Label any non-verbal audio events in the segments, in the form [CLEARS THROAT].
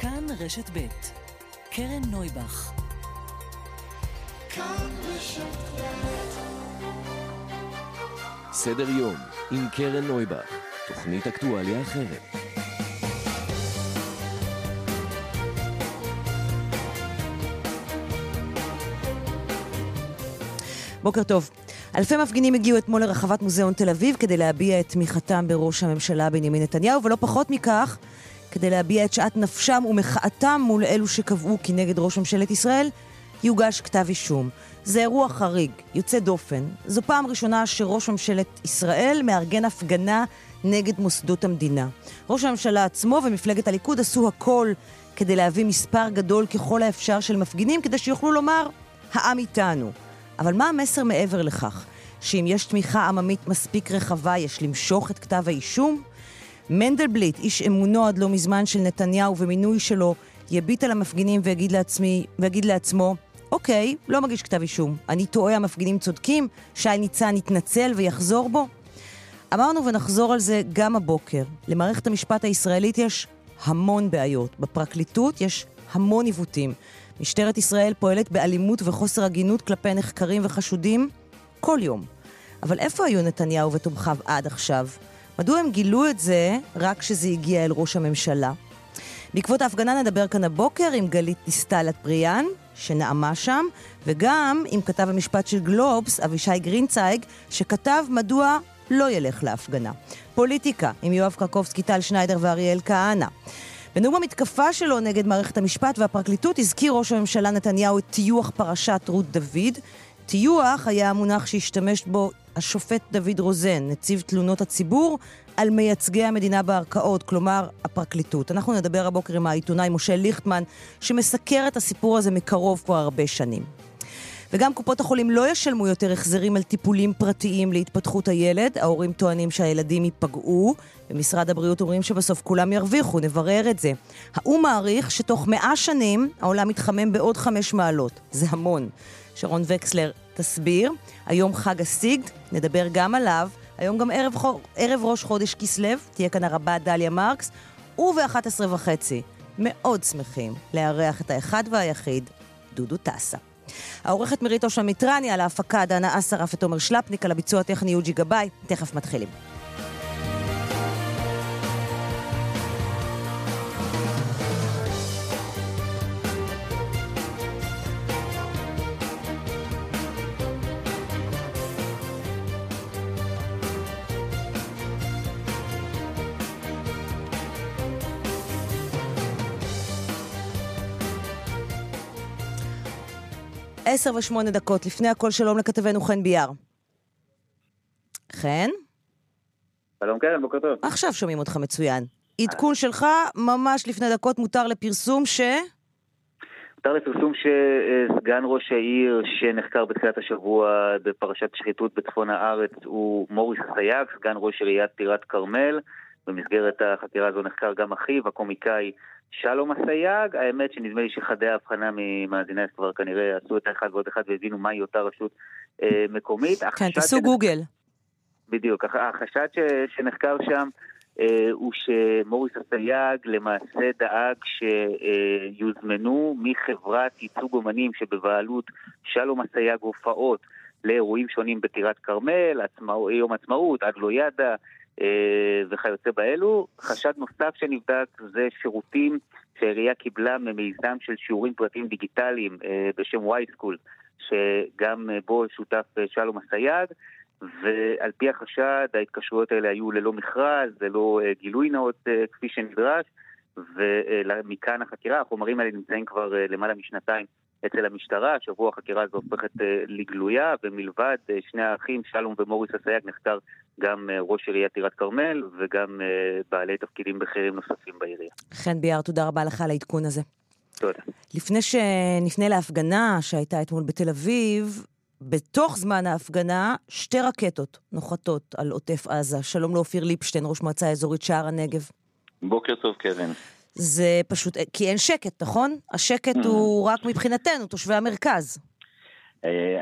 כאן רשת ב' קרן נויבך סדר יום עם קרן נויבך, תוכנית אקטואליה אחרת. בוקר טוב. אלפי מפגינים הגיעו אתמול לרחבת מוזיאון תל אביב כדי להביע את תמיכתם בראש הממשלה בנימין נתניהו, ולא פחות מכך, כדי להביע את שאט נפשם ומחאתם מול אלו שקבעו כי נגד ראש ממשלת ישראל יוגש כתב אישום. זה אירוע חריג, יוצא דופן. זו פעם ראשונה שראש ממשלת ישראל מארגן הפגנה נגד מוסדות המדינה. ראש הממשלה עצמו ומפלגת הליכוד עשו הכל כדי להביא מספר גדול ככל האפשר של מפגינים, כדי שיוכלו לומר, העם איתנו. אבל מה המסר מעבר לכך? שאם יש תמיכה עממית מספיק רחבה, יש למשוך את כתב האישום? מנדלבליט, איש אמונו עד לא מזמן של נתניהו ומינוי שלו, יביט על המפגינים ויגיד, לעצמי, ויגיד לעצמו, אוקיי, לא מגיש כתב אישום. אני טועה, המפגינים צודקים, שי ניצן יתנצל ויחזור בו? אמרנו ונחזור על זה גם הבוקר. למערכת המשפט הישראלית יש המון בעיות. בפרקליטות יש המון עיוותים. משטרת ישראל פועלת באלימות וחוסר הגינות כלפי נחקרים וחשודים כל יום. אבל איפה היו נתניהו ותומכיו עד עכשיו? מדוע הם גילו את זה רק כשזה הגיע אל ראש הממשלה? בעקבות ההפגנה נדבר כאן הבוקר עם גלית דיסטל אטבריאן, שנאמה שם, וגם עם כתב המשפט של גלובס, אבישי גרינצייג, שכתב מדוע לא ילך להפגנה. פוליטיקה, עם יואב קרקובסקי, טל שניידר ואריאל כהנא. בנאום המתקפה שלו נגד מערכת המשפט והפרקליטות הזכיר ראש הממשלה נתניהו את טיוח פרשת רות דוד. טיוח היה המונח שהשתמש בו השופט דוד רוזן, נציב תלונות הציבור, על מייצגי המדינה בערכאות, כלומר הפרקליטות. אנחנו נדבר הבוקר עם העיתונאי משה ליכטמן, שמסקר את הסיפור הזה מקרוב כבר הרבה שנים. וגם קופות החולים לא ישלמו יותר החזרים על טיפולים פרטיים להתפתחות הילד. ההורים טוענים שהילדים ייפגעו, ומשרד הבריאות אומרים שבסוף כולם ירוויחו, נברר את זה. האו"ם מעריך שתוך מאה שנים העולם מתחמם בעוד חמש מעלות. זה המון. שרון וקסלר תסביר. היום חג הסיגד, נדבר גם עליו. היום גם ערב, ערב ראש חודש כסלו, תהיה כאן הרבה דליה מרקס, וב-11 וחצי מאוד שמחים לארח את האחד והיחיד, דודו טסה. העורכת מירית אושה מיטרני, על ההפקה דנה אסרף ותומר שלפניק, על הביצוע הטכני יוג'י גבאי. תכף מתחילים. עשר ושמונה דקות. לפני הכל שלום לכתבנו חן ביאר. חן? שלום קרן, בוקר טוב. עכשיו שומעים אותך מצוין. עדכון שלך, ממש לפני דקות, מותר לפרסום ש... מותר לפרסום שסגן ראש העיר שנחקר בתחילת השבוע בפרשת שחיתות בצפון הארץ הוא מוריס סייג, סגן ראש עיריית טירת כרמל. במסגרת החקירה הזו נחקר גם אחיו, הקומיקאי שלום אסייג, האמת שנדמה לי שחדי ההבחנה ממאזיני כבר כנראה עשו את האחד ועוד אחד והבינו מהי אותה רשות אה, מקומית. כן, תעשו שנחק... גוגל. בדיוק, החשד ש... שנחקר שם אה, הוא שמוריס אסייג למעשה דאג שיוזמנו מחברת ייצוג אומנים שבבעלות שלום אסייג הופעות לאירועים שונים בטירת כרמל, עצמא... יום עצמאות, עד לא ידע, וכיוצא באלו. חשד נוסף שנבדק זה שירותים שהעירייה קיבלה ממיזם של שיעורים פרטיים דיגיטליים אה, בשם וייסקול, שגם בו שותף אה, שלום אסייג. ועל פי החשד ההתקשרויות האלה היו ללא מכרז, ללא גילוי נאות כפי שנדרש, ומכאן החקירה, החומרים האלה נמצאים כבר למעלה משנתיים אצל המשטרה, השבוע החקירה הזו הופכת לגלויה, ומלבד שני האחים, שלום ומוריס אסייג, נחקר גם אה, ראש עיריית טירת כרמל וגם אה, בעלי תפקידים בכירים נוספים בעירייה. חן ביאר, תודה רבה לך על העדכון הזה. תודה. לפני שנפנה להפגנה שהייתה אתמול בתל אביב, בתוך זמן ההפגנה, שתי רקטות נוחתות על עוטף עזה. שלום לאופיר ליפשטיין, ראש מועצה אזורית שער הנגב. בוקר טוב, קרן. זה פשוט, כי אין שקט, נכון? השקט הוא רק מבחינתנו, תושבי המרכז.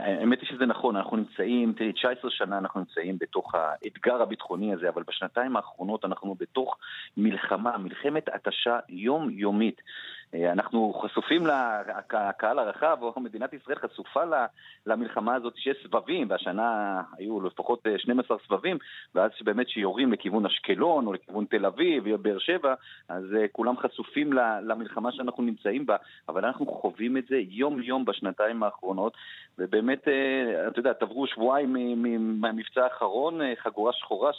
האמת היא שזה נכון, אנחנו נמצאים, תראי, 19 שנה אנחנו נמצאים בתוך האתגר הביטחוני הזה, אבל בשנתיים האחרונות אנחנו בתוך מלחמה, מלחמת התשה יומיומית. אה, אנחנו חשופים, לקהל הרחב, או מדינת ישראל חשופה למלחמה הזאת שיש סבבים, והשנה היו לפחות 12 אה, סבבים, ואז באמת שיורים לכיוון אשקלון, או לכיוון תל אביב, ובאר שבע, אז אה, כולם חשופים למלחמה שאנחנו נמצאים בה, אבל אנחנו חווים את זה יום-יום בשנתיים האחרונות, ובאמת, אתה יודע, עברו שבועיים מהמבצע האחרון, חגורה שחורה,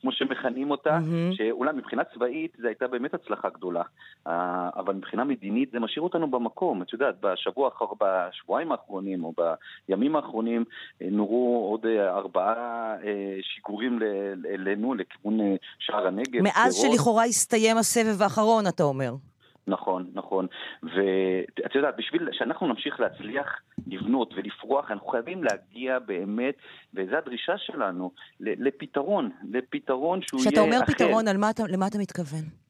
כמו שמכנים אותה, mm-hmm. שאולי מבחינה צבאית זו הייתה באמת הצלחה גדולה, אבל מבחינת... מבחינה מדינית זה משאיר אותנו במקום. את יודעת, בשבוע, בשבועיים האחרונים או בימים האחרונים אה, נורו עוד אה, ארבעה אה, שיגורים אלינו לכיוון שער הנגב. מאז שלכאורה הסתיים הסבב האחרון, אתה אומר. נכון, נכון. ואת יודעת, בשביל שאנחנו נמשיך להצליח לבנות ולפרוח, אנחנו חייבים להגיע באמת, וזו הדרישה שלנו, לפתרון, לפתרון שהוא יהיה אחר. כשאתה אומר פתרון, מה אתה, למה אתה מתכוון?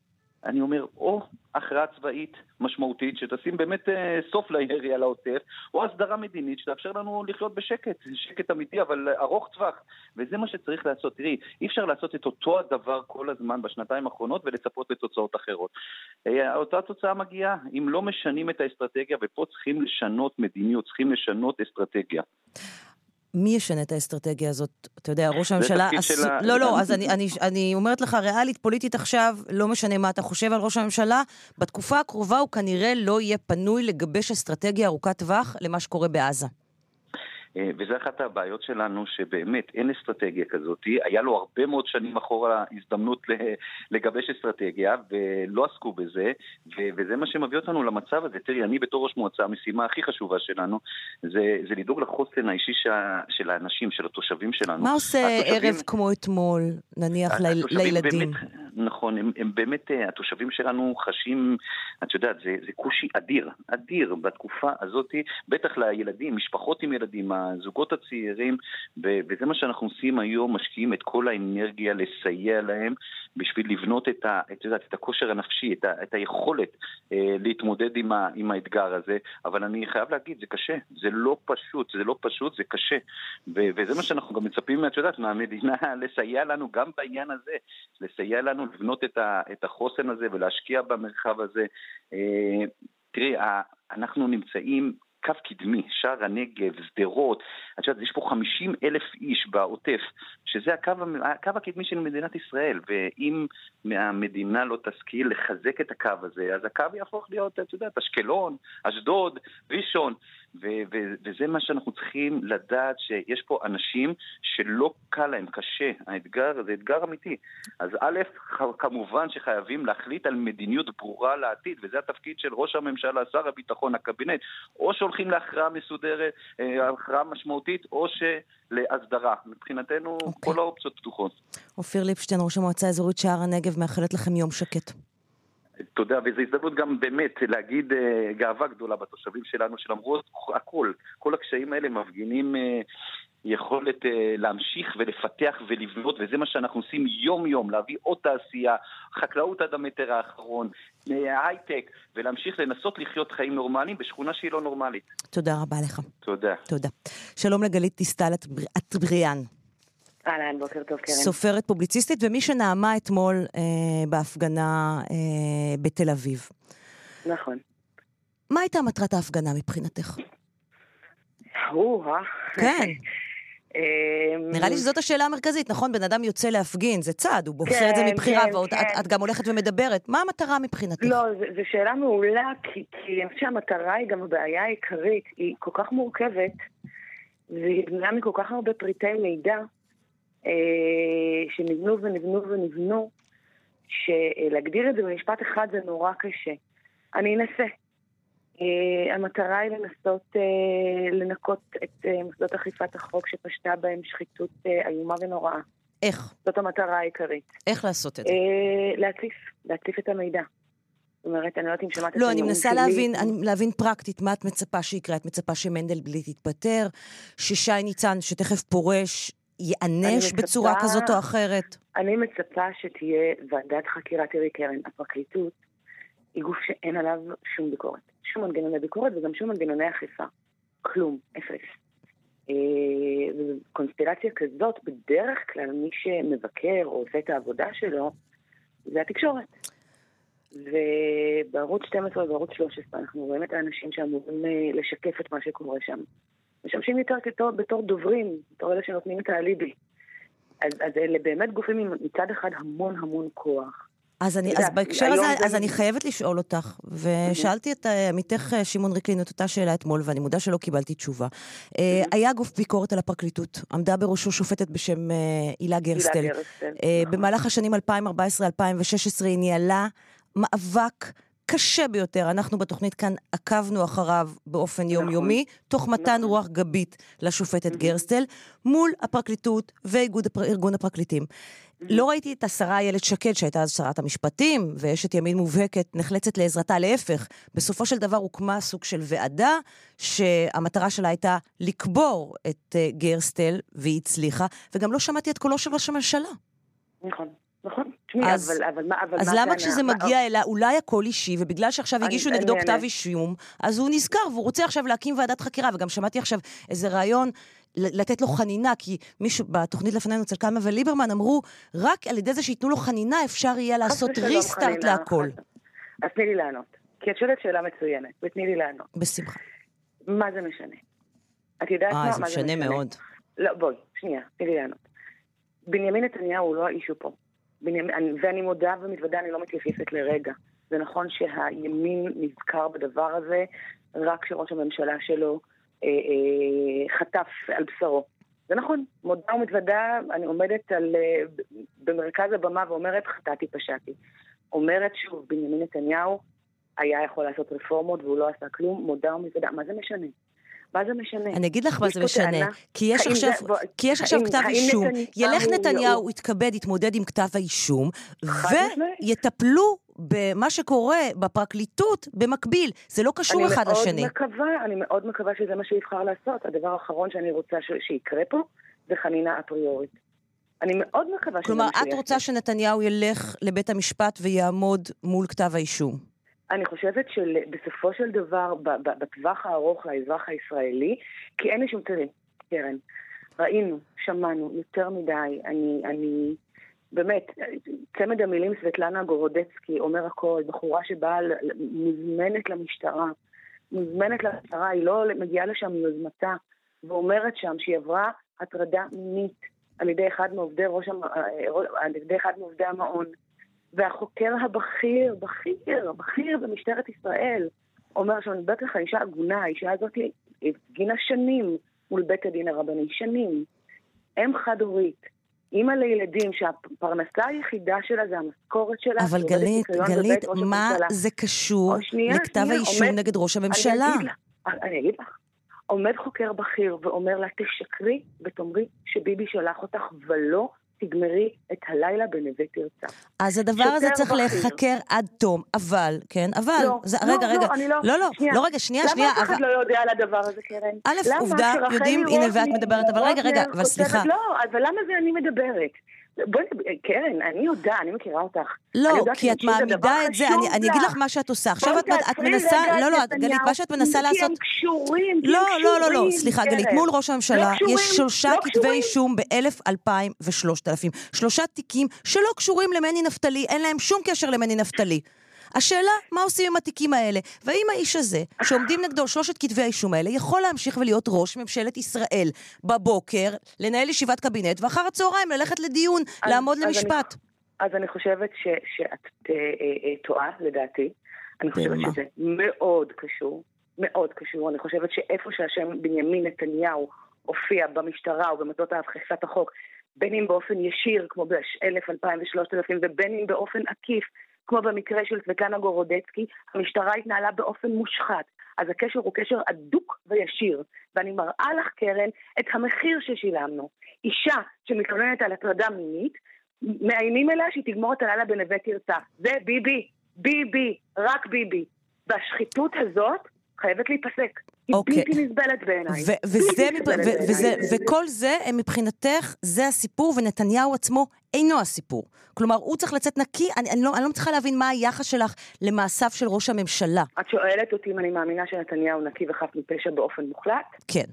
אני אומר, או הכרעה צבאית משמעותית שתשים באמת אה, סוף לירי על העוטף, או הסדרה מדינית שתאפשר לנו לחיות בשקט, שקט אמיתי אבל ארוך טווח, וזה מה שצריך לעשות. תראי, אי אפשר לעשות את אותו הדבר כל הזמן בשנתיים האחרונות ולצפות לתוצאות אחרות. אה, אותה תוצאה מגיעה אם לא משנים את האסטרטגיה, ופה צריכים לשנות מדיניות, צריכים לשנות אסטרטגיה. מי ישנה את האסטרטגיה הזאת? אתה יודע, ראש הממשלה... זה תפקיד של... לא, לא, אז אני, אני, אני אומרת לך, ריאלית, פוליטית עכשיו, לא משנה מה אתה חושב על ראש הממשלה, בתקופה הקרובה הוא כנראה לא יהיה פנוי לגבש אסטרטגיה ארוכת טווח למה שקורה בעזה. אה, וזה אחת הבעיות שלנו, שבאמת אין אסטרטגיה כזאת. היה לו הרבה מאוד שנים אחורה הזדמנות לגבש אסטרטגיה, ולא עסקו בזה, וזה מה שמביא אותנו למצב הזה. תראי, אני בתור ראש מועצה, המשימה הכי חשובה שלנו, זה, זה לדאוג לחוסן האישי של האנשים, של התושבים שלנו. מה עושה התושבים... ערב כמו אתמול, נניח, לילדים? באמת, נכון, הם, הם באמת, אה, התושבים שלנו חשים, את יודעת, זה, זה קושי אדיר, אדיר בתקופה הזאת, בטח לילדים, משפחות עם ילדים, הזוגות הצעירים, וזה מה שאנחנו עושים היום, משקיעים את כל האנרגיה לסייע להם בשביל לבנות את, ה, את, יודעת, את הכושר הנפשי, את, ה, את היכולת אה, להתמודד עם, ה, עם האתגר הזה, אבל אני חייב להגיד, זה קשה, זה לא פשוט, זה לא פשוט, זה קשה, ו, וזה מה שאנחנו גם מצפים, את יודעת, מהמדינה [LAUGHS] לסייע לנו גם בעניין הזה, לסייע לנו לבנות את, ה, את החוסן הזה ולהשקיע במרחב הזה. אה, תראי, אנחנו נמצאים קו קדמי, שער הנגב, שדרות, את יודעת, יש פה 50 אלף איש בעוטף, שזה הקו, הקו הקדמי של מדינת ישראל, ואם המדינה לא תשכיל לחזק את הקו הזה, אז הקו יהפוך להיות, את יודעת, אשקלון, אשדוד, ראשון. ו- ו- וזה מה שאנחנו צריכים לדעת, שיש פה אנשים שלא קל להם, קשה. האתגר זה אתגר אמיתי. אז א', כמובן שחייבים להחליט על מדיניות ברורה לעתיד, וזה התפקיד של ראש הממשלה, שר הביטחון, הקבינט. או שהולכים להכרעה מסודרת, אה, הכרעה משמעותית, או שלהסדרה. מבחינתנו, okay. אוקיי. כל האופציות פתוחות. אופיר ליפשטיין, ראש המועצה האזורית שער הנגב, מאחלת לכם יום שקט. תודה, וזו הזדמנות גם באמת להגיד uh, גאווה גדולה בתושבים שלנו, שלמרות הכל, כל הקשיים האלה מפגינים uh, יכולת uh, להמשיך ולפתח ולבנות, וזה מה שאנחנו עושים יום-יום, להביא עוד תעשייה, חקלאות עד המטר האחרון, הייטק, ולהמשיך לנסות לחיות חיים נורמליים בשכונה שהיא לא נורמלית. תודה רבה לך. תודה. תודה. שלום לגלית דיסטל אטבריאן. אהלן, בוקר טוב, קרן. סופרת פובליציסטית, ומי שנאמה אתמול אה, בהפגנה אה, בתל אביב. נכון. מה הייתה מטרת ההפגנה מבחינתך? או-אה. כן. [LAUGHS] אמ, נראה לי שזאת השאלה המרכזית, נכון? בן אדם יוצא להפגין, זה צעד, הוא בוחר כן, את זה כן, מבחירה, כן, ועוד כן. את, את גם הולכת ומדברת. מה המטרה מבחינתך? לא, זו שאלה מעולה, כי, כי אני חושבת שהמטרה היא גם הבעיה העיקרית, היא כל כך מורכבת, והיא בנויה מכל כך הרבה פריטי מידע, שנבנו ונבנו ונבנו, שלהגדיר את זה במשפט אחד זה נורא קשה. אני אנסה. Uh, המטרה היא לנסות uh, לנקות את מוסדות אכיפת החוק שפשטה בהם שחיתות איומה ונוראה. איך? זאת המטרה העיקרית. איך לעשות את זה? להציף, להציף את המידע. זאת אומרת, אני לא יודעת אם שמעת את לא, אני מנסה להבין, אני, להבין פרקטית מה את מצפה שיקרה. את מצפה שמנדלבליט יתפטר, ששי ניצן, שתכף פורש, ייענש מצפה, בצורה כזאת או אחרת? אני מצפה שתהיה ועדת חקירה, תראי קרן, הפרקליטות היא גוף שאין עליו שום ביקורת. שום מנגנוני ביקורת וגם שום מנגנוני אכיפה. כלום, אפס. קונסטלציה כזאת, בדרך כלל מי שמבקר או עושה את העבודה שלו, זה התקשורת. ובערוץ 12 ובערוץ 13 אנחנו רואים את האנשים שאמורים לשקף את מה שקורה שם. משמשים יותר כתור, בתור דוברים, בתור אלה שנותנים את האליבי. אז, אז אלה באמת גופים עם מצד אחד המון המון כוח. אז, אני, אז בהקשר הזה, אז אני חייבת לשאול אותך, ושאלתי את עמיתך שמעון ריקלין את אותה שאלה אתמול, ואני מודה שלא קיבלתי תשובה. היה גוף ביקורת על הפרקליטות, עמדה בראשו שופטת בשם הילה גרסטל. במהלך השנים 2014-2016 היא ניהלה מאבק קשה ביותר. אנחנו בתוכנית כאן עקבנו אחריו באופן נכון. יומיומי, תוך מתן נכון. רוח גבית לשופטת גרסטל, מול הפרקליטות וארגון הפרקליטים. לא ראיתי את השרה איילת שקד, שהייתה אז שרת המשפטים, ואשת ימין מובהקת, נחלצת לעזרתה. להפך, בסופו של דבר הוקמה סוג של ועדה, שהמטרה שלה הייתה לקבור את גרסטל, והיא הצליחה, וגם לא שמעתי את קולו של ראש הממשלה. נכון. נכון, תשמעי, אבל, אבל מה... אבל אז מה למה כשזה מגיע אליה, אולי הכל אישי, ובגלל שעכשיו הגישו נגדו כתב אישום, אז הוא נזכר, והוא רוצה עכשיו להקים ועדת חקירה, וגם שמעתי עכשיו איזה רעיון לתת לו חנינה, כי מישהו בתוכנית לפנינו, אצל קלמה וליברמן, אמרו, רק על ידי זה שייתנו לו חנינה אפשר יהיה לעשות ריסטארט להכל. אז תני לי לענות, כי את שואלת שאלה מצוינת, ותני לי לענות. בשמחה. מה זה משנה? את יודעת מה? זה משנה מאוד. לא, בואי, שנייה, תני לי לענות. בנימין נתניהו הוא לא האישו פה. ואני מודה ומתוודה, אני לא מתייפפת לרגע. זה נכון שהימין נזכר בדבר הזה רק כשראש הממשלה שלו אה, אה, חטף על בשרו. זה נכון, מודה ומתוודה, אני עומדת על, אה, במרכז הבמה ואומרת, חטאתי, פשעתי. אומרת שוב, בנימין נתניהו היה יכול לעשות רפורמות והוא לא עשה כלום, מודה ומתוודה, מה זה משנה? מה זה משנה? אני אגיד לך מה זה משנה. כי יש עכשיו, זה, כי יש עכשיו כתב אישום. ילך נתניהו, יתכבד, יתמודד עם כתב האישום, ויטפלו במה שקורה בפרקליטות במקביל. זה לא קשור אחד לשני. אני מאוד מקווה, אני מאוד מקווה שזה מה שהוא יבחר לעשות. הדבר האחרון שאני רוצה שיקרה פה, זה חנינה אפריורית. אני מאוד מקווה שזה מה כלומר, את רוצה שנתניהו ילך לבית המשפט ויעמוד מול כתב האישום. אני חושבת שבסופו של דבר, בטווח הארוך לאזרח הישראלי, כי אין לי שום קרן. ראינו, שמענו יותר מדי, אני, אני, באמת, צמד המילים סבטלנה גורודצקי אומר הכל, בחורה שבאה מוזמנת למשטרה, מוזמנת למשטרה, היא לא מגיעה לשם מיוזמתה, ואומרת שם שהיא עברה הטרדה מינית על ידי אחד מעובדי ראש, על ידי אחד מעובדי המעון. והחוקר הבכיר, בכיר, בכיר במשטרת ישראל, אומר שאני מדברת לך אישה עגונה, האישה הזאת הפגינה שנים מול בית הדין הרבני, שנים. אם חד-הורית, אימא לילדים שהפרנסה היחידה שלה זה המשכורת שלה. אבל גלית, גלית, מה זה קשור לכתב האישום נגד ראש הממשלה? אני אגיד, לך, אני אגיד לך. עומד חוקר בכיר ואומר לה, תשקרי ותאמרי שביבי שלח אותך ולא תגמרי את הלילה בנווה תרצה. אז הדבר הזה צריך להיחקר עד תום, אבל, כן, אבל, לא, זה, לא, רגע, לא, רגע, אני לא, לא, לא, שנייה. לא, רגע, שנייה, שנייה. למה אף אחד אבל... לא יודע על הדבר הזה, קרן? א', עובדה, יודעים, הנה, ואת מדברת, אבל רגע, רגע, אבל סליחה. לא, אבל למה זה אני מדברת? בואי, קרן, אני יודעת, אני מכירה אותך. לא, כי את מעמידה את זה, אני, אני אגיד לך מה שאת עושה. עכשיו את, את מנסה, לא, לא, גלית, מה שאת מנסה לעשות... כי הם קשורים, לא, לא, לא, לא, סליחה, גלית, מול ראש הממשלה יש שלושה כתבי אישום באלף, אלפיים ושלושת אלפים. שלושה תיקים שלא קשורים למני נפתלי, אין להם שום קשר למני נפתלי. השאלה, מה עושים עם התיקים האלה? והאם האיש הזה, שעומדים נגדו שלושת כתבי האישום האלה, יכול להמשיך ולהיות ראש ממשלת ישראל בבוקר, לנהל ישיבת קבינט, ואחר הצהריים ללכת לדיון, אז, לעמוד אז למשפט? אני, אז אני חושבת ש, שאת אה, אה, טועה, לדעתי. אני חושבת מה? שזה מאוד קשור, מאוד קשור. אני חושבת שאיפה שהשם בנימין נתניהו הופיע במשטרה או במטות אכיפת החוק, בין אם באופן ישיר, כמו ב-1000, 2000 ו-3000, ובין אם באופן עקיף, כמו במקרה של סבטלנה גורודצקי, המשטרה התנהלה באופן מושחת. אז הקשר הוא קשר הדוק וישיר. ואני מראה לך, קרן, את המחיר ששילמנו. אישה שמתלוננת על הטרדה מינית, מאיימים אליה שהיא תגמור את הלילה בנווה תרצה. זה ביבי, ביבי, רק ביבי. והשחיתות הזאת חייבת להיפסק. היא אוקיי. בלתי נסבלת בעיניי. ו- וזה, מפ- בעיניי. וכל זה, מבחינתך, זה הסיפור, ונתניהו עצמו אינו הסיפור. כלומר, הוא צריך לצאת נקי, אני, אני, לא, אני לא מצליחה להבין מה היחס שלך למעשיו של ראש הממשלה. את שואלת אותי אם אני מאמינה שנתניהו נקי וחף מפשע באופן מוחלט? כן.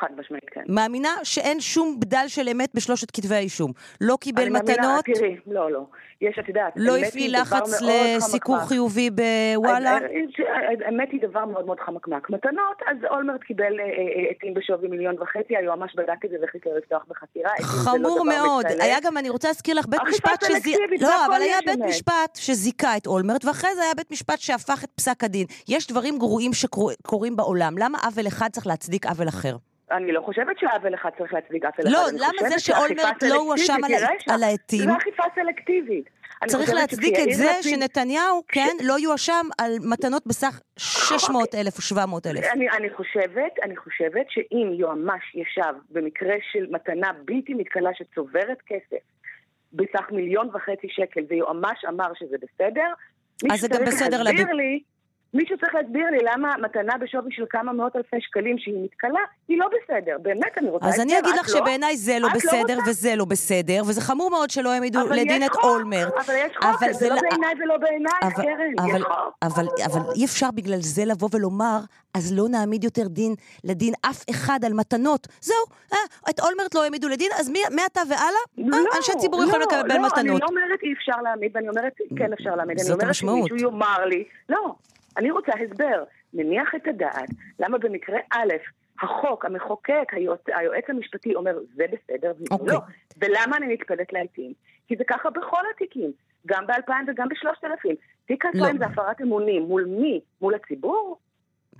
חד משמעית כן. מאמינה שאין שום בדל של אמת בשלושת כתבי האישום. לא קיבל אני מאמינה- מתנות, תראי, לא, לא. יש, את יודעת, לא הפעיל לחץ לסיקור. חיובי בוואלה. אז, אה, האמת היא דבר מאוד מאוד חמקמק. מתנות, אז אולמרט קיבל אה, אה, עטים בשווי מיליון וחצי, היועמ"ש בדק את זה והחליט לא לפתוח בחקירה. לא חמור מאוד. היה גם, אני רוצה להזכיר לך, בית משפט שזי... סלקטיבית, לא, אבל היה בית. משפט שזיכה את אולמרט, ואחרי זה היה בית משפט שהפך את פסק הדין. יש דברים גרועים שקורים בעולם. למה עוול אחד צריך להצדיק עוול אחר? אני לא חושבת שעוול אחד צריך להצדיק עוול לא, אחד. אני למה זה שאולמרט לא הואשם על העטים? זה אכיפה סלקטיבית. צריך להצדיק את זה שנתניהו, כן, לא יואשם על מתנות בסך 600 אלף או 700 אלף. אני, חושבת, אני חושבת שאם יועמ"ש ישב במקרה של מתנה בלתי מתכלה שצוברת כסף בסך מיליון וחצי שקל, ויועמ"ש אמר שזה בסדר, אז זה מישהו גם צריך בסדר להסביר להביא- לי, מישהו צריך להסביר לי למה מתנה בשווי של כמה מאות אלפי שקלים שהיא מתכלה, היא לא בסדר. באמת, אני רוצה אז אני אגיד לך לא? שבעיניי זה לא לא בסדר? וזה לא בסדר, וזה חמור מאוד שלא העמידו לדין את אולמרט. אבל יש חוק, אבל זה לא לא- בעיניי ולא בעיניי, קרן, אבל, יש חוק. אבל, אבל אי אפשר בגלל זה לבוא ולומר, אז לא נעמיד יותר דין לדין אף אחד על מתנות. זהו, אה, את אולמרט לא העמידו לדין, אז מעתה והלאה, אה, אנשי ציבור יכולים לקבל לא, מתנות. אני לא אומרת אי אפשר להעמיד, ואני אומרת כן אפשר להעמיד. אני זאת אומרת המשמעות. שמישהו יאמר לי, לא, אני רוצה הסבר. מניח את הדעת, למה במקרה א', החוק, המחוקק, היועץ, היועץ המשפטי אומר, זה בסדר, וזה אוקיי. לא. ולמה אני נתפלאת לעתים? כי זה ככה בכל התיקים, גם ב-2000 וגם ב-3000. תיק 2000 לא. זה הפרת אמונים. מול מי? מול הציבור?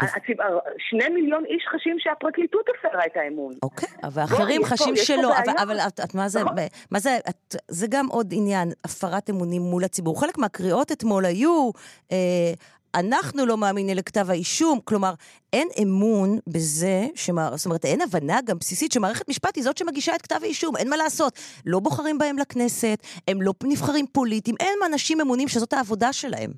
הציב... שני מיליון איש חשים שהפרקליטות הפרה את האמון. אוקיי, ואחרים חשים שלא, אבל, את, מה זה, נכון. מה זה, זה גם עוד עניין, הפרת אמונים מול הציבור. חלק מהקריאות אתמול היו, אה, אנחנו לא מאמינים לכתב האישום, כלומר, אין אמון בזה, שמע, זאת אומרת, אין הבנה גם בסיסית שמערכת משפט היא זאת שמגישה את כתב האישום, אין מה לעשות. לא בוחרים בהם לכנסת, הם לא נבחרים פוליטיים, אין אנשים אמונים שזאת העבודה שלהם.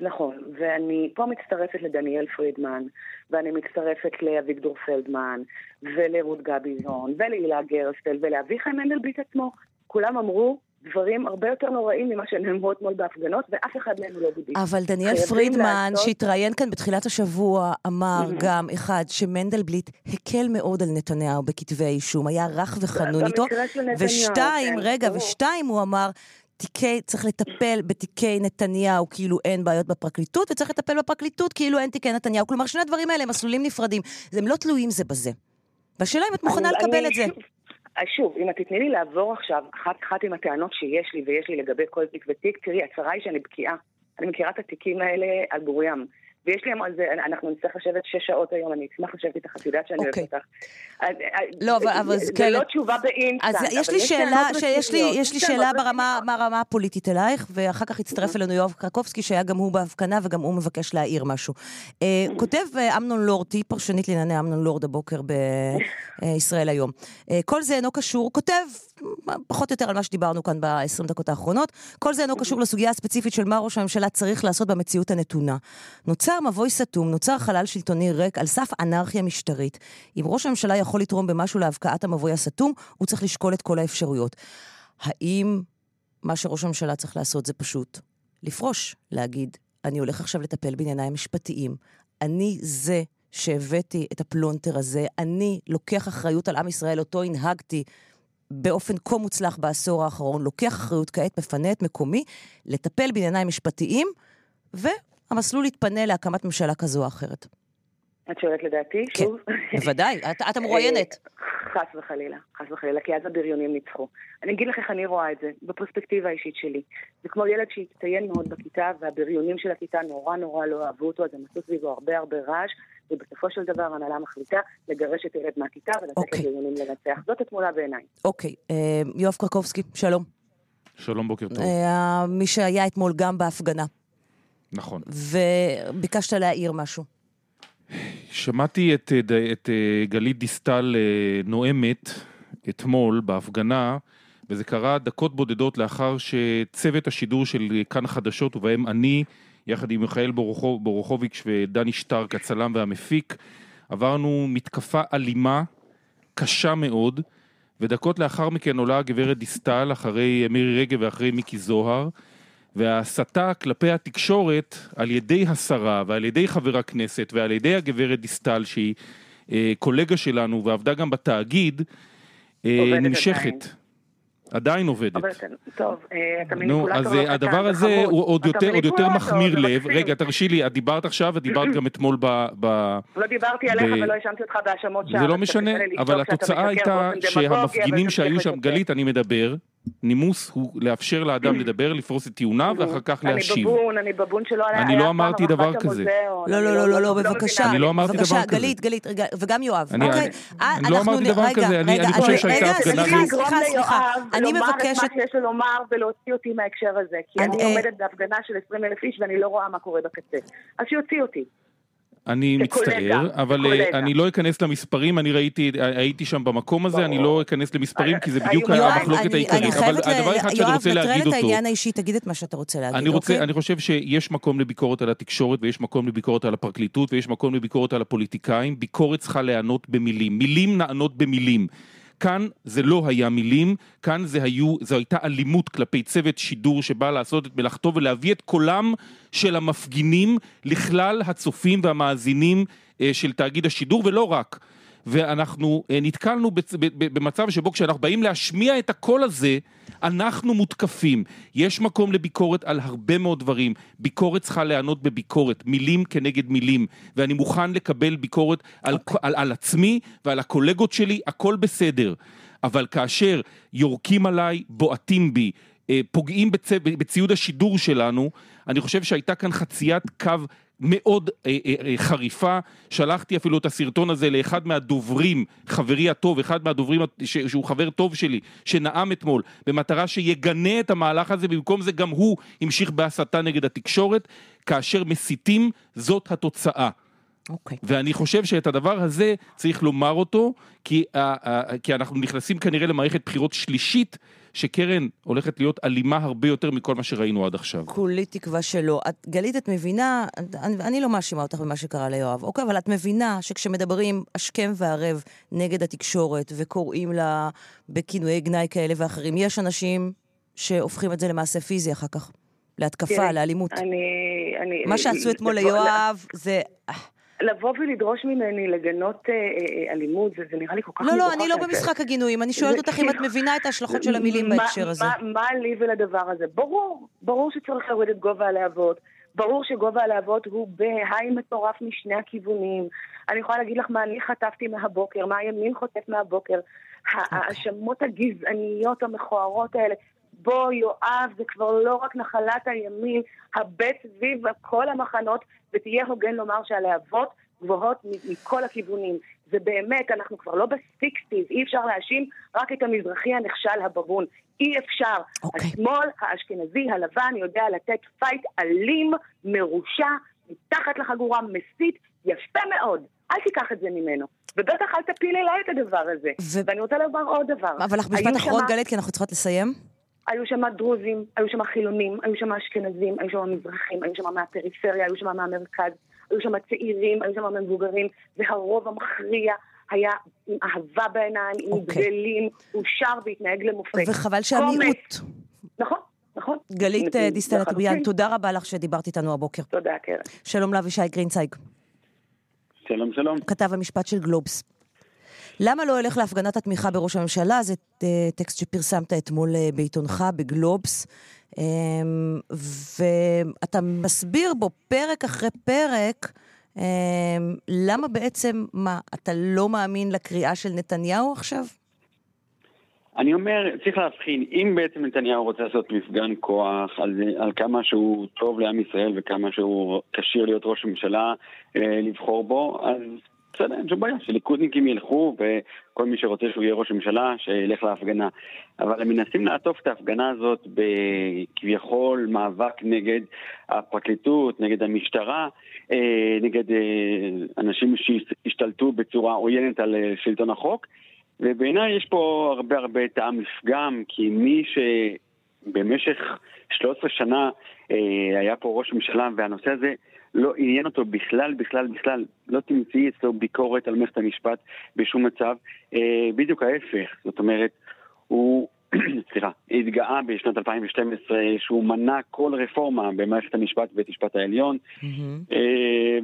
נכון, ואני פה מצטרפת לדניאל פרידמן, ואני מצטרפת לאביגדור פלדמן, ולרות גביזון, ולהילה גרסטל, ולאביחי מנדלבליט עצמו. כולם אמרו דברים הרבה יותר נוראים ממה שנאמרו אתמול בהפגנות, ואף אחד מהם לא בודי. אבל דניאל פרידמן, לעשות- שהתראיין כאן בתחילת השבוע, אמר Mhm. גם, אחד, שמנדלבליט הקל מאוד על נתניהו בכתבי האישום, היה רך וחנון איתו. ושתיים, כן, רגע, ברור. ושתיים, הוא אמר, תיקי, צריך לטפל בתיקי נתניהו כאילו אין בעיות בפרקליטות, וצריך לטפל בפרקליטות כאילו אין תיקי נתניהו. כלומר, שני הדברים האלה הם מסלולים נפרדים. הם לא תלויים זה בזה. והשאלה אם את מוכנה אני- לקבל אני את זה. אה, שוב, אם את תתני לי לעבור עכשיו אחת-אחת עם הטענות שיש לי ויש לי לגבי כל תיק ותיק, תראי, הצרה היא שאני בקיאה. אני מכירה את התיקים האלה על בוריים. ויש לי זה, אנחנו נצטרך לשבת שש שעות היום, אני אשמח לשבת איתך, את יודעת שאני אוהבת אוקיי. אותך. אז, אה, לא, אבל- זה זה כאלה- לא תשובה באינסטנט, אז יש לי שאלה. יש לי שאלה ברמה, הפוליטית אלייך, ואחר כך הצטרף אלינו יואב קרקובסקי, שהיה גם הוא בהפגנה וגם הוא מבקש להעיר משהו. אה, כותב אה, אמנון לורד, תהיי פרשנית לענייני אמנון לורד הבוקר בישראל היום. אה, כל זה אינו קשור, כותב אה, פחות או יותר על מה שדיברנו כאן ב-20 דקות האחרונות, כל זה אינו קשור לסוגיה הספציפית של מה ראש הממשלה צריך לעשות במציאות הנתונה. נוצר מבוי סתום, נוצר חלל שלטוני ריק על סף אנרכיה משטרית. אם ראש הממשלה יכול לתרום במשהו להבקעת המבוי הסתום, הוא צריך לשקול את כל האפשרויות. האם מה שראש הממשלה צריך לעשות זה פשוט לפרוש, להגיד, אני הולך עכשיו לטפל בענייניי המשפטיים, אני זה שהבאתי את הפלונטר הזה, אני לוקח אחריות על עם ישראל, אותו הנהגתי באופן כה מוצלח בעשור האחרון, לוקח אחריות כעת, מפנה את מקומי, לטפל בענייניי המשפטיים, והמסלול יתפנה להקמת ממשלה כזו או אחרת. את שואלת לדעתי, כן, שוב? [LAUGHS] בוודאי, את, את המרואיינת. אה, חס וחלילה, חס וחלילה, כי אז הבריונים ניצחו. אני אגיד לך איך אני רואה את זה, בפרספקטיבה האישית שלי. זה כמו ילד שהצטיין מאוד בכיתה, והבריונים של הכיתה נורא נורא לא אהבו אותו, אז הם עשו סביבו הרבה הרבה רעש, ובסופו של דבר ההנהלה מחליטה לגרש את הילד מהכיתה ולתת אוקיי. לבריונים לנצח. זאת התמונה בעיניי. אוקיי, אה, יואב קרקובסקי, שלום. שלום, בוקר טוב. אה, מי שהיה אתמול גם בהפגנה, נכון. וביקשת להעיר משהו. שמעתי את, אה, ד- את אה, גלית דיסטל אה, נואמת אתמול בהפגנה, וזה קרה דקות בודדות לאחר שצוות השידור של כאן החדשות, ובהם אני, יחד עם מיכאל בורוכוביץ' ודני שטרק, הצלם והמפיק. עברנו מתקפה אלימה, קשה מאוד, ודקות לאחר מכן עולה הגברת דיסטל, אחרי מירי רגב ואחרי מיקי זוהר, וההסתה כלפי התקשורת על ידי השרה ועל ידי חבר הכנסת ועל ידי הגברת דיסטל, שהיא אה, קולגה שלנו ועבדה גם בתאגיד, אה, נמשכת. עדיין. עדיין עובדת. אבל טוב, אה, אתה מניפולטור נו, אז אה, הדבר הזה הוא עוד יותר, עוד יותר מחמיר לב. רגע, תרשי לי, את דיברת עכשיו, את דיברת גם אתמול ב... ב לא דיברתי עליך ולא האשמתי אותך בהאשמות שווא. זה לא משנה, אבל התוצאה הייתה שהמפגינים שהיו שם, גלית, אני מדבר, נימוס הוא לאפשר לאדם [CLEARS THROAT] לדבר, לפרוס את טיעוניו, ואחר כך להשיב. אני בבון, אני בבון שלא היה... אני לא אמרתי דבר כזה. לא, לא, לא, לא, לא, בבקשה. אני לא אמרתי דבר כזה. בבקשה, גלית, גלית, וגם יואב. אני אוקיי. לא אמרתי דבר כזה, אני חושב שהייתה הפגנה... סליחה, סליחה, סליחה. אני מבקשת... לומר את מה שיש לו לומר ולהוציא אותי מההקשר הזה. כי אני אה, עומדת בהפגנה של 20 אלף איש ואני לא רואה מה קורה בקצה. אז שיוציא אותי. אני מצטער, אבל אה, אני לא אכנס למספרים, אני ראיתי, הייתי שם במקום הזה, אני לא אכנס למספרים, כי זה בדיוק המחלוקת העיקרית. אבל הדבר אחד שאני רוצה להגיד אותו... יואב, נטרל את העניין האישי, תגיד את מה שאתה רוצה להגיד, אוקיי? אני חושב שיש מקום לביקורת על התקשורת, ויש מקום לביקורת על הפרקליטות, ויש מקום לביקורת על הפוליטיקאים. ביקורת צריכה להיענות במילים. מילים נענות במילים. כאן זה לא היה מילים, כאן זה היו, זו הייתה אלימות כלפי צוות שידור שבא לעשות את מלאכתו ולהביא את קולם של המפגינים לכלל הצופים והמאזינים אה, של תאגיד השידור, ולא רק. ואנחנו אה, נתקלנו במצב שבו כשאנחנו באים להשמיע את הקול הזה, אנחנו מותקפים. יש מקום לביקורת על הרבה מאוד דברים. ביקורת צריכה להיענות בביקורת, מילים כנגד מילים. ואני מוכן לקבל ביקורת על, okay. על, על עצמי ועל הקולגות שלי, הכל בסדר. אבל כאשר יורקים עליי, בועטים בי, אה, פוגעים בצ... בציוד השידור שלנו, אני חושב שהייתה כאן חציית קו מאוד אה, אה, אה, חריפה, שלחתי אפילו את הסרטון הזה לאחד מהדוברים, חברי הטוב, אחד מהדוברים ש, שהוא חבר טוב שלי, שנאם אתמול, במטרה שיגנה את המהלך הזה, במקום זה גם הוא המשיך בהסתה נגד התקשורת, כאשר מסיתים זאת התוצאה. Okay. אוקיי. ואני חושב שאת הדבר הזה צריך לומר אותו, כי, uh, uh, כי אנחנו נכנסים כנראה למערכת בחירות שלישית, שקרן הולכת להיות אלימה הרבה יותר מכל מה שראינו עד עכשיו. כולי תקווה שלא. את, גלית, את מבינה, אני, אני לא מאשימה אותך במה שקרה ליואב, אוקיי? אבל את מבינה שכשמדברים השכם והערב נגד התקשורת וקוראים לה בכינויי גנאי כאלה ואחרים, יש אנשים שהופכים את זה למעשה פיזי אחר כך. להתקפה, לאלימות. אני... אני מה שעשו אתמול ליואב זה... לבוא ולדרוש ממני לגנות אה, אה, אלימות, זה, זה נראה לי כל כך לא, לא, אני לא במשחק הגינויים, אני שואלת אותך אם את מבינה את ההשלכות של המילים בהקשר הזה. מה לי ולדבר הזה? ברור, ברור שצריך להוריד את גובה הלהבות. ברור שגובה הלהבות הוא בהיי מטורף משני הכיוונים. אני יכולה להגיד לך מה אני חטפתי מהבוקר, מה הימין חוטף מהבוקר. אוקיי. ההאשמות הגזעניות המכוערות האלה. בוא, יואב, זה כבר לא רק נחלת הימין, הבט סביב כל המחנות, ותהיה הוגן לומר שהלהבות גבוהות מכל הכיוונים. זה באמת, אנחנו כבר לא בסיקסטיז, אי אפשר להאשים רק את המזרחי הנחשל הבבון. אי אפשר. Okay. אוקיי. השמאל, האשכנזי, הלבן, יודע לתת fight אלים, מרושע, מתחת לחגורה, מסית, יפה מאוד. אל תיקח את זה ממנו. ובטח אל תפיל אליי את הדבר הזה. ו... ואני רוצה לומר עוד דבר. אבל לך משפט אחרון, שמה... גלית, כי אנחנו צריכות לסיים. היו שם דרוזים, היו שם חילונים, היו שם אשכנזים, היו שם מזרחים, היו שם מהפריפריה, היו שם מהמרכז, היו שם צעירים, היו שם מבוגרים, והרוב המכריע היה עם אהבה בעיניים, עם okay. אוקיי. דגלים, הוא שר והתנהג למופת. וחבל שהמיעוט. נכון. נכון. גלית דיסטל אטביאן, תודה רבה לך שדיברת איתנו הבוקר. תודה, קרן. שלום לאבישי גרינצייג. שלום, שלום. כתב המשפט של גלובס. למה לא אלך להפגנת התמיכה בראש הממשלה? זה אה, טקסט שפרסמת אתמול אה, בעיתונך, בגלובס. אמ, ואתה מסביר בו פרק אחרי פרק אמ, למה בעצם, מה, אתה לא מאמין לקריאה של נתניהו עכשיו? אני אומר, צריך להבחין, אם בעצם נתניהו רוצה לעשות מפגן כוח על, על כמה שהוא טוב לעם ישראל וכמה שהוא כשיר להיות ראש ממשלה, אה, לבחור בו, אז בסדר, אין שום בעיה, שליכודניקים ילכו, וכל מי שרוצה שהוא יהיה ראש ממשלה, שילך להפגנה. אבל הם מנסים לעטוף את ההפגנה הזאת בכביכול מאבק נגד הפרקליטות, נגד המשטרה, אה, נגד אה, אנשים שהשתלטו בצורה עוינת על אה, שלטון החוק. ובעיניי יש פה הרבה הרבה טעם לפגם, כי מי ש... במשך 13 שנה אה, היה פה ראש ממשלה והנושא הזה לא עניין אותו בכלל, בכלל, בכלל. לא תמצאי אצלו ביקורת על מערכת המשפט בשום מצב. אה, בדיוק ההפך, זאת אומרת, הוא, [CLEARS THROAT] סליחה, התגאה בשנת 2012 שהוא מנע כל רפורמה במערכת המשפט ובית המשפט העליון. מהמם. אה,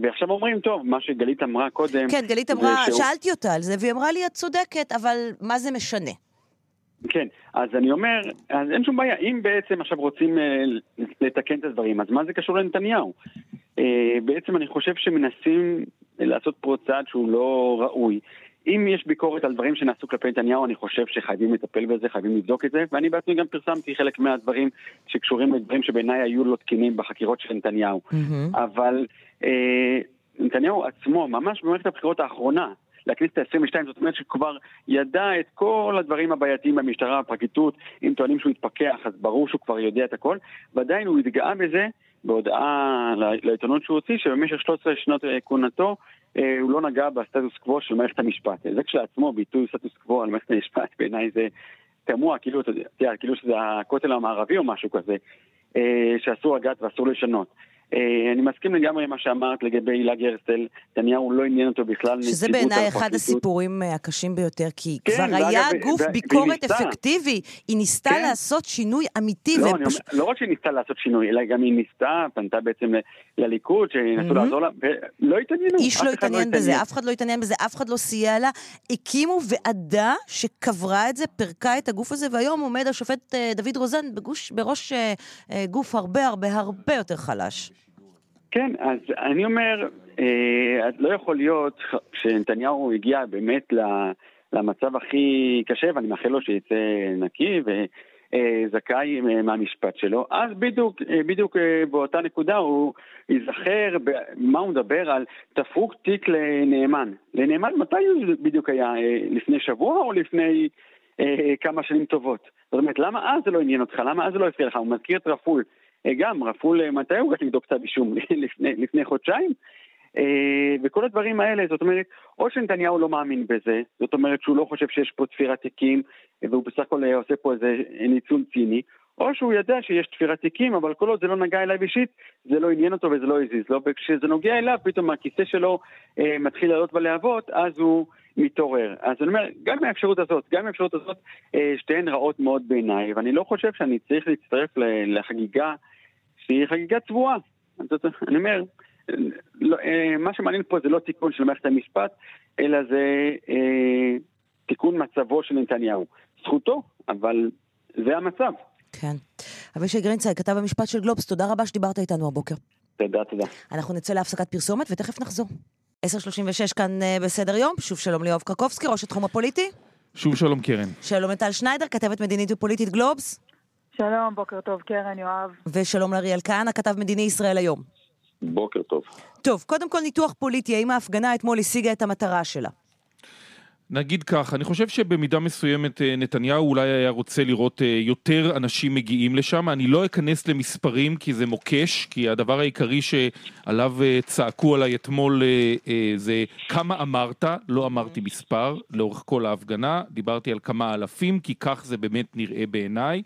ועכשיו אומרים, טוב, מה שגלית אמרה קודם... כן, גלית אמרה, שהוא- שאלתי אותה על זה, והיא אמרה לי, את צודקת, אבל מה זה משנה? כן, אז אני אומר, אז אין שום בעיה, אם בעצם עכשיו רוצים אה, לתקן את הדברים, אז מה זה קשור לנתניהו? אה, בעצם אני חושב שמנסים לעשות פה צעד שהוא לא ראוי. אם יש ביקורת על דברים שנעשו כלפי נתניהו, אני חושב שחייבים לטפל בזה, חייבים לבדוק את זה, ואני בעצמי גם פרסמתי חלק מהדברים שקשורים לדברים שבעיניי היו לא תקינים בחקירות של נתניהו. מהמם. אבל אה, נתניהו עצמו, ממש במערכת הבחירות האחרונה, לכנסת ה-22, זאת אומרת שכבר ידע את כל הדברים הבעייתיים במשטרה, בפרקליטות, אם טוענים שהוא התפכח, אז ברור שהוא כבר יודע את הכל, ועדיין הוא התגאה בזה בהודעה לעיתונות שהוא הוציא, שבמשך 13 שנות אה, כהונתו אה, הוא לא נגע בסטטוס קוו של מערכת המשפט. זה כשלעצמו ביטוי סטטוס קוו על מערכת המשפט, בעיניי זה תמוה, כאילו, כאילו שזה הכותל המערבי או משהו כזה, אה, שאסור לגעת ואסור לשנות. אה, אני מסכים לגמרי עם מה שאמרת לגבי הילה גרסטל, נתניהו לא עניין אותו בכלל שזה בעיניי אחד. הסיפורים אה, הקשים ביותר, כי כן, כבר היה ו- גוף ו- ביקורת. אפקטיבי. היא ניסתה כן. לעשות שינוי אמיתי, לא, פשוט... אומר, לא רק שהיא ניסתה לעשות שינוי, אלא גם היא ניסתה, פנתה בעצם לליכוד, שינסו מהמם. לעזור לה, ולא התעניינו. איש לא אחד התעניין בזה, אף אחד לא התעניין בזה, אף אחד לא סייע לה. הקימו ועדה שקברה את זה, פירקה את הגוף הזה, והיום עומד השופט אה, דוד רוזן בגוש, בראש גוף הרבה הרבה הרבה יותר חלש. כן, אז אני אומר, אה, לא יכול להיות שנתניהו הגיע באמת למצב הכי קשה, ואני מאחל לו שיצא נקי וזכאי מהמשפט שלו, אז בדיוק, אה, בדיוק אה, באותה נקודה הוא ייזכר, מה הוא מדבר על תפוק תיק לנאמן. לנאמן, מתי הוא בדיוק היה? אה, לפני שבוע או לפני אה, כמה שנים טובות? זאת אומרת, למה אז זה לא עניין אותך? למה אז זה לא הפריע לך? הוא מזכיר את רפול. אה, גם, רפול, מתי הוגש נגדו כתב אישום? [LAUGHS] לפני, לפני חודשיים? אה, וכל הדברים האלה, זאת אומרת, או שנתניהו לא מאמין בזה, זאת אומרת שהוא לא חושב שיש פה תפירת תיקים, והוא בסך הכל אה, עושה פה איזה ניצול ציני, או שהוא יודע שיש תפירת תיקים, אבל כל עוד זה לא נגע אליו אישית, זה לא עניין אותו וזה לא הזיז לו, וכשזה נוגע אליו, פתאום הכיסא שלו אה, מתחיל לעלות בלהבות, אז הוא מתעורר. אז אני אומר, גם מהאפשרות הזאת, גם מהאפשרות הזאת, אה, שתיהן רעות מאוד בעיניי, ואני לא חושב שאני צריך להצטרף לחגיגה שהיא חגיגה צבועה. אני אומר, לא, אה, מה שמעניין פה זה לא תיקון של מערכת המשפט, אלא זה אה, תיקון מצבו של נתניהו. זכותו, אבל זה המצב. כן. אבישי גרינצייג, כתב המשפט של גלובס, תודה רבה שדיברת איתנו הבוקר. תודה, תודה. אנחנו נצא להפסקת פרסומת ותכף נחזור. 10.36 כאן אה, בסדר יום, שוב שלום ליואב קרקובסקי, ראש התחום הפוליטי. שוב שלום קרן. שלום לטל שניידר, כתבת מדינית ופוליטית גלובס. שלום, בוקר טוב, קרן, יואב. ושלום לאריאל כהנא, כתב מדיני ישראל היום. בוקר טוב. טוב, קודם כל ניתוח פוליטי, האם ההפגנה אתמול השיגה את המטרה שלה? נגיד כך, אני חושב שבמידה מסוימת אה, נתניהו אולי היה רוצה לראות אה, יותר אנשים מגיעים לשם. אני לא אכנס למספרים כי זה מוקש, כי הדבר העיקרי שעליו אה, צעקו עליי אתמול זה כמה אמרת, לא אמרתי מספר לאורך כל ההפגנה, דיברתי על כמה אלפים, כי כך זה באמת נראה בעיניי.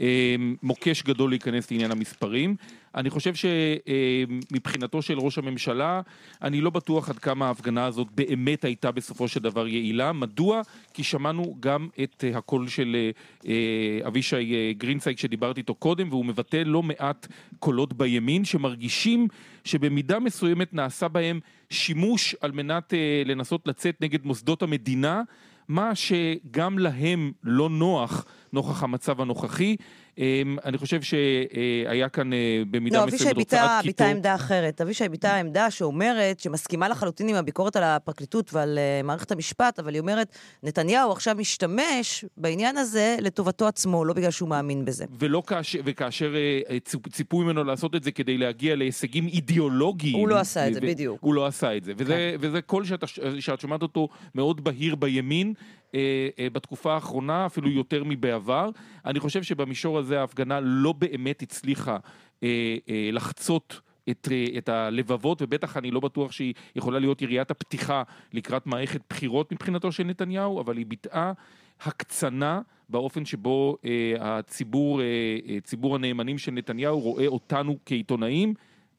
אה, מוקש גדול להיכנס לעניין המספרים. אני חושב שמבחינתו של ראש הממשלה, אני לא בטוח עד כמה ההפגנה הזאת באמת הייתה בסופו של דבר יעילה. מדוע? כי שמענו גם את אה, הקול של אה, אה, אבישי גרינצייג שדיברתי איתו קודם, והוא מבטא לא מעט קולות בימין שמרגישים שבמידה מסוימת נעשה בהם שימוש על מנת לנסות לצאת נגד מוסדות המדינה. מה שגם להם לא נוח נוכח המצב הנוכחי. אמ, אני חושב שהיה כאן אה, במידה לא, אבישי מסוימת ביטא הוצאת ביטא קיטור. עמדה אחרת. אבישי ביטא עמדה שאומרת, שמסכימה לחלוטין עם הביקורת על הפרקליטות ועל uh, מערכת המשפט, אבל היא אומרת, נתניהו עכשיו משתמש בעניין הזה לטובתו עצמו, לא בגלל שהוא מאמין בזה. ולא כאשר, וכאשר אה, ציפ- ציפו ממנו לעשות את זה כדי להגיע להישגים אידיאולוגיים. הוא לא עשה את זה, בדיוק. כן. הוא לא עשה את זה. וזה, וזה קול שאת, שאת שומעת אותו מאוד בהיר בימין. אה, אה, בתקופה האחרונה, אפילו יותר מבעבר. אני חושב שבמישור הזה ההפגנה לא באמת הצליחה אה, לחצות את, את הלבבות, ובטח אני לא בטוח שהיא יכולה להיות יריית הפתיחה לקראת מערכת בחירות מבחינתו של נתניהו, אבל היא ביטאה הקצנה באופן שבו אה, הציבור, אה, ציבור הנאמנים של נתניהו רואה אותנו כעיתונאים.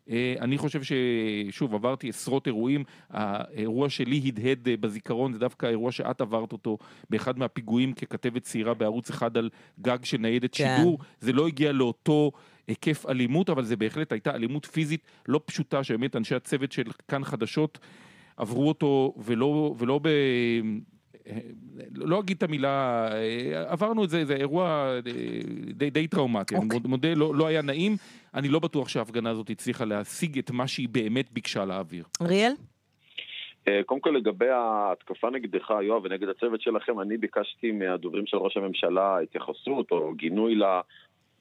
אה, אני חושב ששוב עברתי עשרות אירועים, האירוע שלי הדהד אה, בזיכרון זה דווקא האירוע שאת עברת אותו באחד מהפיגועים ככתבת צעירה בערוץ אחד על גג של ניידת כן. שידור, זה לא הגיע לאותו היקף אלימות אבל זה בהחלט הייתה אלימות פיזית לא פשוטה שבאמת אנשי הצוות של כאן חדשות עברו אותו ולא, ולא ב... לא אגיד את המילה, אה, עברנו את זה, זה אירוע אה, די, די טראומטי, אני אוקיי. מודה, לא, לא היה נעים, אני לא בטוח שההפגנה הזאת הצליחה להשיג את מה שהיא באמת ביקשה להעביר. אריאל? אה, קודם כל לגבי ההתקפה נגדך, יואב, ונגד הצוות שלכם, אני ביקשתי מהדוברים של ראש הממשלה התייחסות או גינוי ל...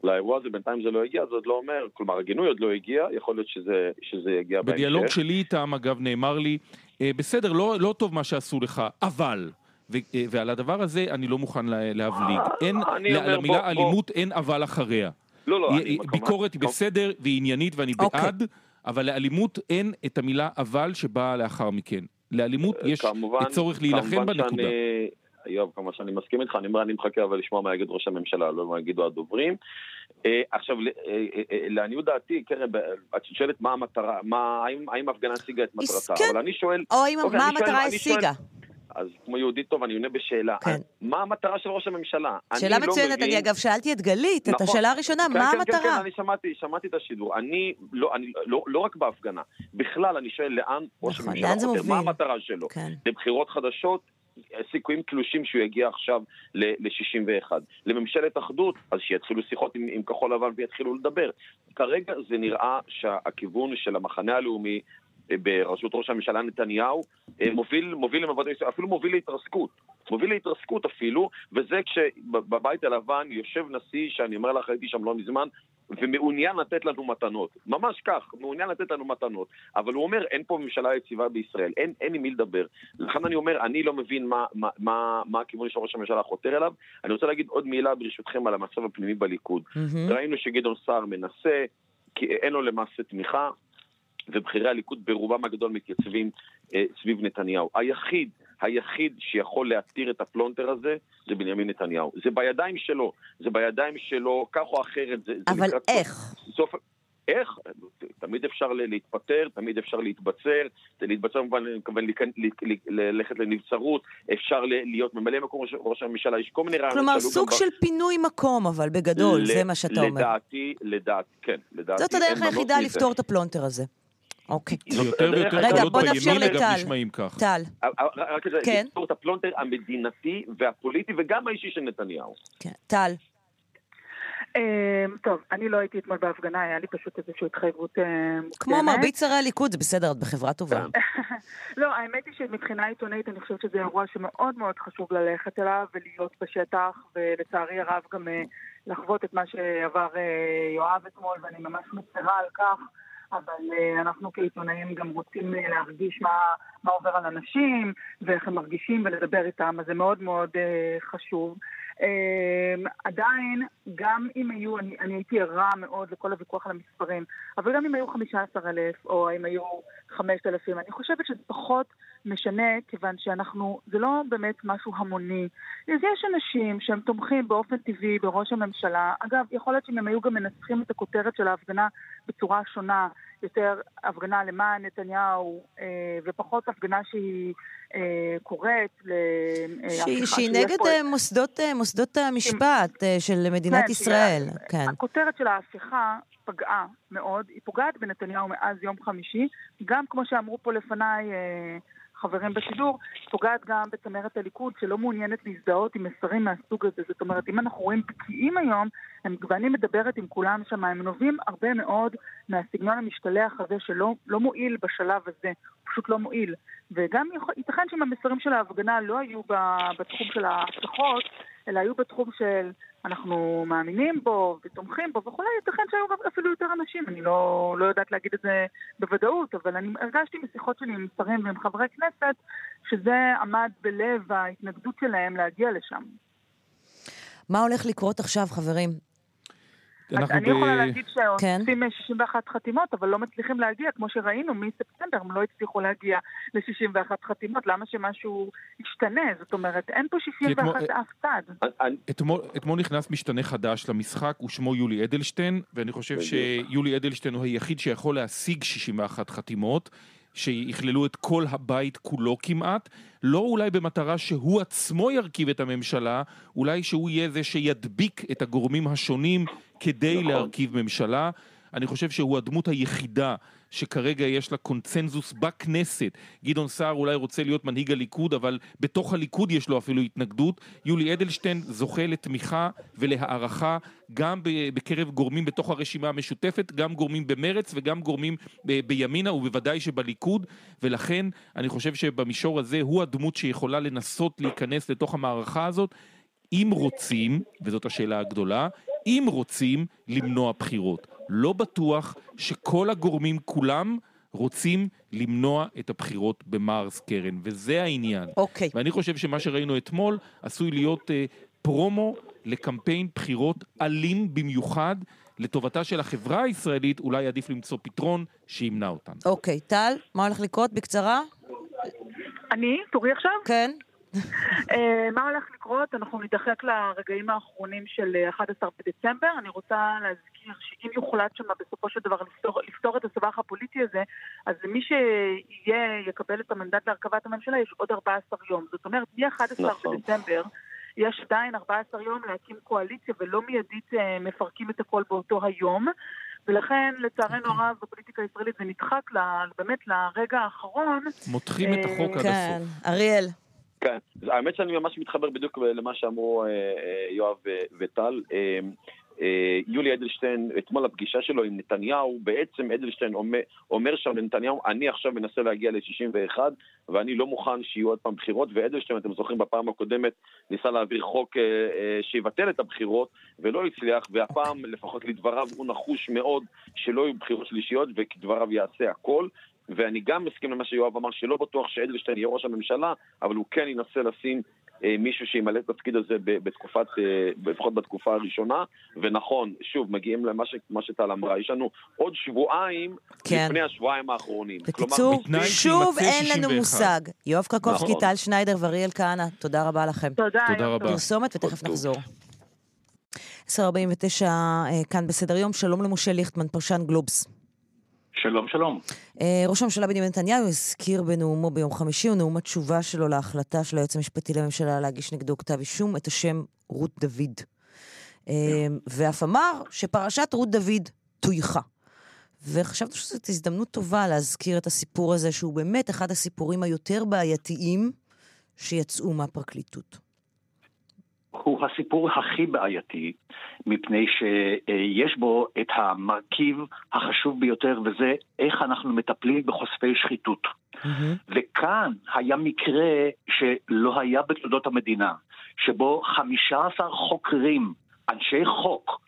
לאירוע הזה, בינתיים זה לא הגיע, זה עוד לא אומר, כלומר הגינוי עוד לא הגיע, יכול להיות שזה, שזה יגיע בהמשך. בדיאלוג שלי איתם, אגב, נאמר לי, "אה, בסדר, לא, לא טוב מה שעשו לך, אבל... ו- אה, ועל הדבר הזה אני לא מוכן לה- להבליג. אין, למילה בוא- אלימות אין אבל אחריה. לא, לא, היא- אני... ביקורת היא בסדר והיא עניינית ואני אוקיי. בעד, אבל לאלימות אין את המילה אבל שבאה לאחר מכן. לאלימות יש אה, כמובן- צורך להילחם כמובן בנקודה. שאני- יואב, כמובן שאני מסכים איתך, אני אומר, אני מחכה אבל לשמוע מה יגיד ראש הממשלה, לא מה יגידו הדוברים. אה, עכשיו, ל- אה, לעניות דעתי, קרן, את שואלת מה המטרה, מה- האם האם ההפגנה השיגה את מטרתה. אבל אני שואל, או אם- אוקיי, מה המטרה השיגה? אז כמו יהודי טוב, אני עונה בשאלה, כן. מה המטרה של ראש הממשלה? שאלה לא מצוינת, מבין- אני אגב שאלתי את גלית, את נכון. השאלה הראשונה, כן, מה כן, כן, המטרה? כן, אני שמעתי, שמעתי את השידור. אני לא, אני, לא, לא רק בהפגנה, בכלל אני שואל לאן ראש נכון, הממשלה חותר, מה? המטרה שלו? כן. לבחירות חדשות, סיכויים קלושים שהוא יגיע עכשיו ל-61. לממשלת אחדות, אז שיתחילו שיחות עם, עם כחול לבן ויתחילו לדבר. כרגע זה נראה שהכיוון של המחנה הלאומי בראשות ראש הממשלה נתניהו אה, מוביל, מוביל אפילו מוביל להתרסקות. מוביל להתרסקות אפילו, וזה כשבבית הלבן יושב נשיא, שאני אומר לך, הייתי שם לא מזמן, ומעוניין לתת לנו מתנות. ממש כך, מעוניין לתת לנו מתנות. אבל הוא אומר, אין פה ממשלה יציבה בישראל, אין, אין עם מי לדבר. לכן אני אומר, אני לא מבין מה, מה, מה, מה הכיוון של ראש הממשלה חותר אליו. אני רוצה להגיד עוד מילה ברשותכם על המצב הפנימי בליכוד. מהמם. ראינו שגדעון סער מנסה, כי אין לו למעשה תמיכה, ובכירי הליכוד ברובם הגדול מתייצבים אה, סביב נתניהו. היחיד, היחיד שיכול להתיר את הפלונטר הזה זה בנימין נתניהו. זה בידיים שלו, זה בידיים שלו, כך או אחרת. זה, זה אבל סוף- איך? סוף... איך? תמיד אפשר להתפטר, תמיד אפשר להתבצר, זה להתבצר במובן, אני מתכוון ללכת לנבצרות, אפשר להיות ממלא מקום ראש, הממשלה, יש כל מיני רעיונות. כלומר, סוג ב- של פינוי מקום, אבל בגדול, ל- זה מה שאתה אומר. לדעתי, לדעתי, כן, לדעתי. זאת הדרך היחידה. לפתור את הפלונטר הזה. אוקיי. זה יותר ויותר רגע, קולות בימין, אגב. נשמעים כך. טל, רק כדי כן. לפתור את הפלונטר המדינתי והפוליטי וגם האישי של נתניהו. כן. טל, אמ, טוב, אני לא הייתי אתמול בהפגנה, היה לי פשוט איזושהי התחייבות אה, מוקדמת. כמו מרבית שרי הליכוד, זה בסדר, את בחברה טובה. [LAUGHS] לא, האמת היא שמבחינה עיתונאית אני חושבת שזה אירוע שמאוד מאוד חשוב ללכת אליו ולהיות בשטח, ולצערי הרב גם אה, לחוות את מה שעבר אה, יואב אתמול, ואני ממש מצרה על כך. אבל אה, אנחנו כעיתונאים גם רוצים אה, להרגיש מה, מה עובר על אנשים ואיך הם מרגישים ולדבר איתם, אז זה מאוד מאוד אה, חשוב. עדיין, גם אם היו, אני, אני הייתי ערה מאוד לכל הוויכוח על המספרים, אבל גם אם היו 15,000 או אם היו 5,000, אני חושבת שזה פחות משנה, כיוון שאנחנו, זה לא באמת משהו המוני. אז יש אנשים שהם תומכים באופן טבעי בראש הממשלה. אגב, יכול להיות שאם הם היו גם מנסחים את הכותרת של ההפגנה בצורה שונה, יותר הפגנה למען נתניהו, אה, ופחות הפגנה שהיא אה, קוראת להפיכה. שהיא- שהיא שיש נגד פה- אה, מוסדות, אה, מוסדות המשפט אה, של מדינת כן, ישראל. שהיא- כן. הכותרת של ההפיכה פגעה מאוד, היא פוגעת בנתניהו מאז יום חמישי, גם כמו שאמרו פה לפניי אה, חברים בשידור, פוגעת גם בצמרת הליכוד שלא מעוניינת להזדהות עם מסרים מהסוג הזה. זאת אומרת, אם אנחנו רואים בקיאים היום, הם, ואני מדברת עם כולם שם, הם נובעים הרבה מאוד מהסגנון המשתלח הזה שלא לא מועיל בשלב הזה, הוא פשוט לא מועיל. וגם ייתכן שאם המסרים של ההפגנה לא היו בתחום של ההבטחות, אלא היו בתחום של אנחנו מאמינים בו ותומכים בו וכולי, ייתכן שהיו אפילו יותר אנשים, אני לא, לא יודעת להגיד את זה בוודאות, אבל אני הרגשתי משיחות שלי עם שרים ועם חברי כנסת, שזה עמד בלב ההתנגדות שלהם להגיע לשם. מה הולך לקרות עכשיו, חברים? אנחנו אני יכולה להגיד כן. שעושים 61 חתימות, אבל לא מצליחים להגיע, כמו שראינו מספטמבר, הם לא הצליחו להגיע ל-61 חתימות, למה שמשהו ישתנה? זאת אומרת, אין פה 61 אתמול- אף צד. אתמול, אתמול נכנס משתנה חדש למשחק, הוא שמו יולי אדלשטיין, ואני חושב. שיולי אדלשטיין הוא היחיד שיכול להשיג 61 חתימות, שיכללו את כל הבית כולו כמעט, לא אולי במטרה שהוא עצמו ירכיב את הממשלה, אולי שהוא יהיה זה שידביק את הגורמים השונים כדי נכון. להרכיב ממשלה. אני חושב שהוא הדמות היחידה שכרגע יש לה קונצנזוס בכנסת. גדעון סער אולי רוצה להיות מנהיג הליכוד, אבל בתוך הליכוד יש לו אפילו התנגדות. יולי אדלשטיין זוכה לתמיכה ולהערכה גם בקרב גורמים בתוך הרשימה המשותפת, גם גורמים במרץ וגם גורמים ב- בימינה ובוודאי שבליכוד, ולכן אני חושב שבמישור הזה הוא הדמות שיכולה לנסות להיכנס לתוך המערכה הזאת. אם רוצים, וזאת השאלה הגדולה, אם רוצים למנוע בחירות. לא בטוח שכל הגורמים כולם רוצים למנוע את הבחירות במארס קרן, וזה העניין. אוקיי. ואני חושב שמה שראינו אתמול עשוי להיות אה, פרומו לקמפיין בחירות אלים במיוחד. לטובתה של החברה הישראלית, אולי עדיף למצוא פתרון שימנע אותן. אוקיי, טל, מה הולך לקרות? בקצרה? אני? תורי עכשיו? כן. אה, מה הולך לקרות? אנחנו נידחק לרגעים האחרונים של אה, 11 בדצמבר. אני רוצה להזכיר שאם יוחלט שם בסופו של דבר לפתור, לפתור את הסבך הפוליטי הזה, אז למי שיהיה, יקבל את המנדט להרכבת הממשלה, יש עוד 14 יום. זאת אומרת, מ-11 נכון. בדצמבר יש עדיין 14 יום להקים קואליציה, ולא מיידית אה, מפרקים את הכל באותו היום. ולכן, לצערנו הרב, בפוליטיקה הישראלית זה נדחק ל- באמת לרגע האחרון. מותחים את החוק עד כן. הסוף. אריאל. כן, האמת שאני ממש מתחבר בדיוק למה שאמרו אה, אה, יואב וטל. אה, אה, יולי אדלשטיין, אתמול הפגישה שלו עם נתניהו, בעצם אדלשטיין אומר, אומר שם לנתניהו, אני עכשיו מנסה להגיע ל-61 ואני לא מוכן שיהיו עוד פעם בחירות, ואדלשטיין, אתם זוכרים, בפעם הקודמת ניסה להעביר חוק אה, אה, שיבטל את הבחירות ולא הצליח, והפעם, לפחות לדבריו, הוא נחוש מאוד שלא יהיו בחירות שלישיות וכדבריו יעשה הכל. ואני גם מסכים למה שיואב אמר, שלא בטוח שאדלשטיין יהיה ראש הממשלה, אבל הוא כן ינסה לשים אה, מישהו שימלא את התפקיד הזה ב- בתקופת, אה, לפחות בתקופה הראשונה. ונכון, שוב, מגיעים למה ש- שטל אמרה, יש לנו עוד שבועיים כן. לפני השבועיים האחרונים. בקיצור, בתנאי שוב אין לנו 61. מושג. יואב קרקובסקי, נכון. טל שניידר ואריאל כהנא, תודה רבה לכם. תודה. תודה רבה. פרסומת ותכף טוב. נחזור. 10.49 אה, כאן בסדר יום, שלום למשה ליכטמן, פרשן גלובס. שלום, שלום. אה, ראש הממשלה בנימין נתניהו הזכיר בנאומו ביום חמישי, ונאום התשובה שלו להחלטה של היועץ המשפטי לממשלה להגיש נגדו כתב אישום, את השם רות דוד. אה, ואף אמר שפרשת רות דוד טויחה. וחשבתי שזאת הזדמנות טובה להזכיר את הסיפור הזה, שהוא באמת אחד הסיפורים היותר בעייתיים שיצאו מהפרקליטות. הוא הסיפור הכי בעייתי, מפני שיש בו את המרכיב החשוב ביותר, וזה איך אנחנו מטפלים בחושפי שחיתות. וכאן היה מקרה שלא היה בתולדות המדינה, שבו 15 חוקרים, אנשי חוק,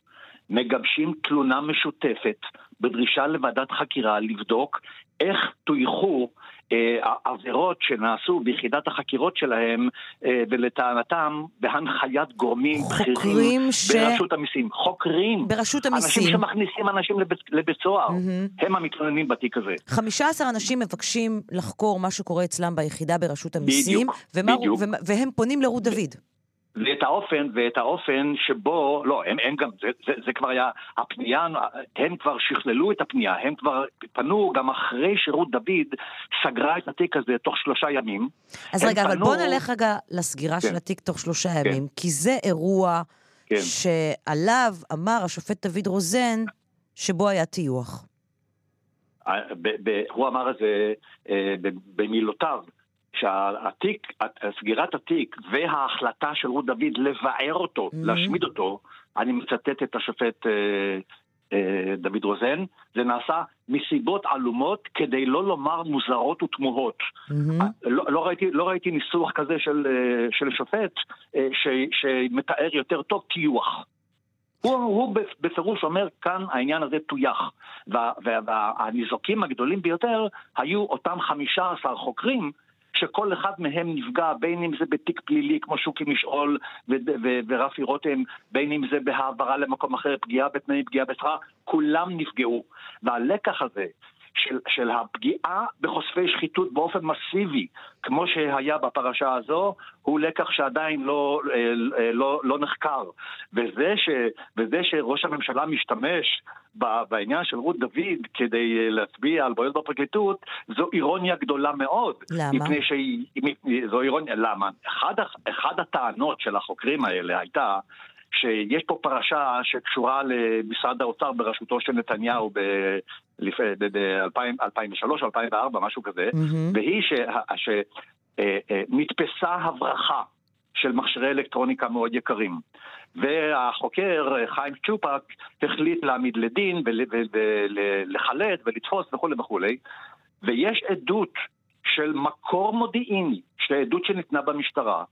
מגבשים תלונה משותפת בדרישה לוועדת חקירה לבדוק איך טויחו אה, עבירות שנעשו ביחידת החקירות שלהם, אה, ולטענתם בהנחיית גורמים בכירים ש- ברשות המיסים. חוקרים. ברשות אנשים המיסים. שמכניסים אנשים לבית, לבית סוהר. מהמם. הם המתלוננים בתיק הזה. 15 אנשים מבקשים לחקור מה שקורה אצלם ביחידה ברשות המיסים, בדיוק, ומה- בדיוק. ומה- והם פונים לרות דוד. ואת האופן, ואת האופן שבו, לא, הם, הם גם, זה, זה, זה כבר היה, הפנייה, הם כבר שכללו את הפנייה, הם כבר פנו גם אחרי שרות דוד סגרה את התיק הזה תוך שלושה ימים. אז רגע, אבל פנו- בוא נלך רגע לסגירה כן. של התיק תוך שלושה כן. ימים, כי זה אירוע כן. שעליו אמר השופט דוד רוזן שבו היה טיוח. הוא אמר את זה אה, במילותיו, שהתיק, סגירת התיק וההחלטה של רות דוד לבער אותו, Mhm. להשמיד אותו, אני מצטט את השופט אה, אה, דוד רוזן, זה נעשה מסיבות עלומות כדי לא לומר מוזרות ותמוהות. מהמם. לא, לא, ראיתי, לא ראיתי ניסוח כזה של, אה, של שופט אה, ש, שמתאר יותר טוב טיוח. הוא, הוא בפירוש אומר, כאן העניין הזה טויח. וה- וה- והניזוקים הגדולים ביותר היו אותם 15 חוקרים שכל אחד מהם נפגע, בין אם זה בתיק פלילי כמו שוקי משעול ורפי רותם, בין אם זה בהעברה למקום אחר, פגיעה בתנאי פגיעה בשכר, כולם נפגעו. והלקח הזה של, של הפגיעה בחושפי שחיתות באופן מסיבי, כמו שהיה בפרשה הזו, הוא לקח שעדיין לא, אה, לא, לא נחקר. וזה, ש, וזה שראש הממשלה משתמש בעניין של רות דוד כדי להצביע על בעיות בפרקליטות, זו אירוניה גדולה מאוד. למה? מפני שהיא... זו אירוניה, למה? אחד, אחד הטענות של החוקרים האלה הייתה שיש פה פרשה שקשורה למשרד האוצר בראשותו של נתניהו ב-2003 או 2004, משהו כזה, מהמם. והיא שנתפסה הברחה של מכשירי אלקטרוניקה מאוד יקרים. והחוקר חיים צ'ופק החליט להעמיד לדין ולחלט ולתפוס וכולי וכולי, ויש עדות של מקור מודיעיני, עדות שניתנה במשטרה,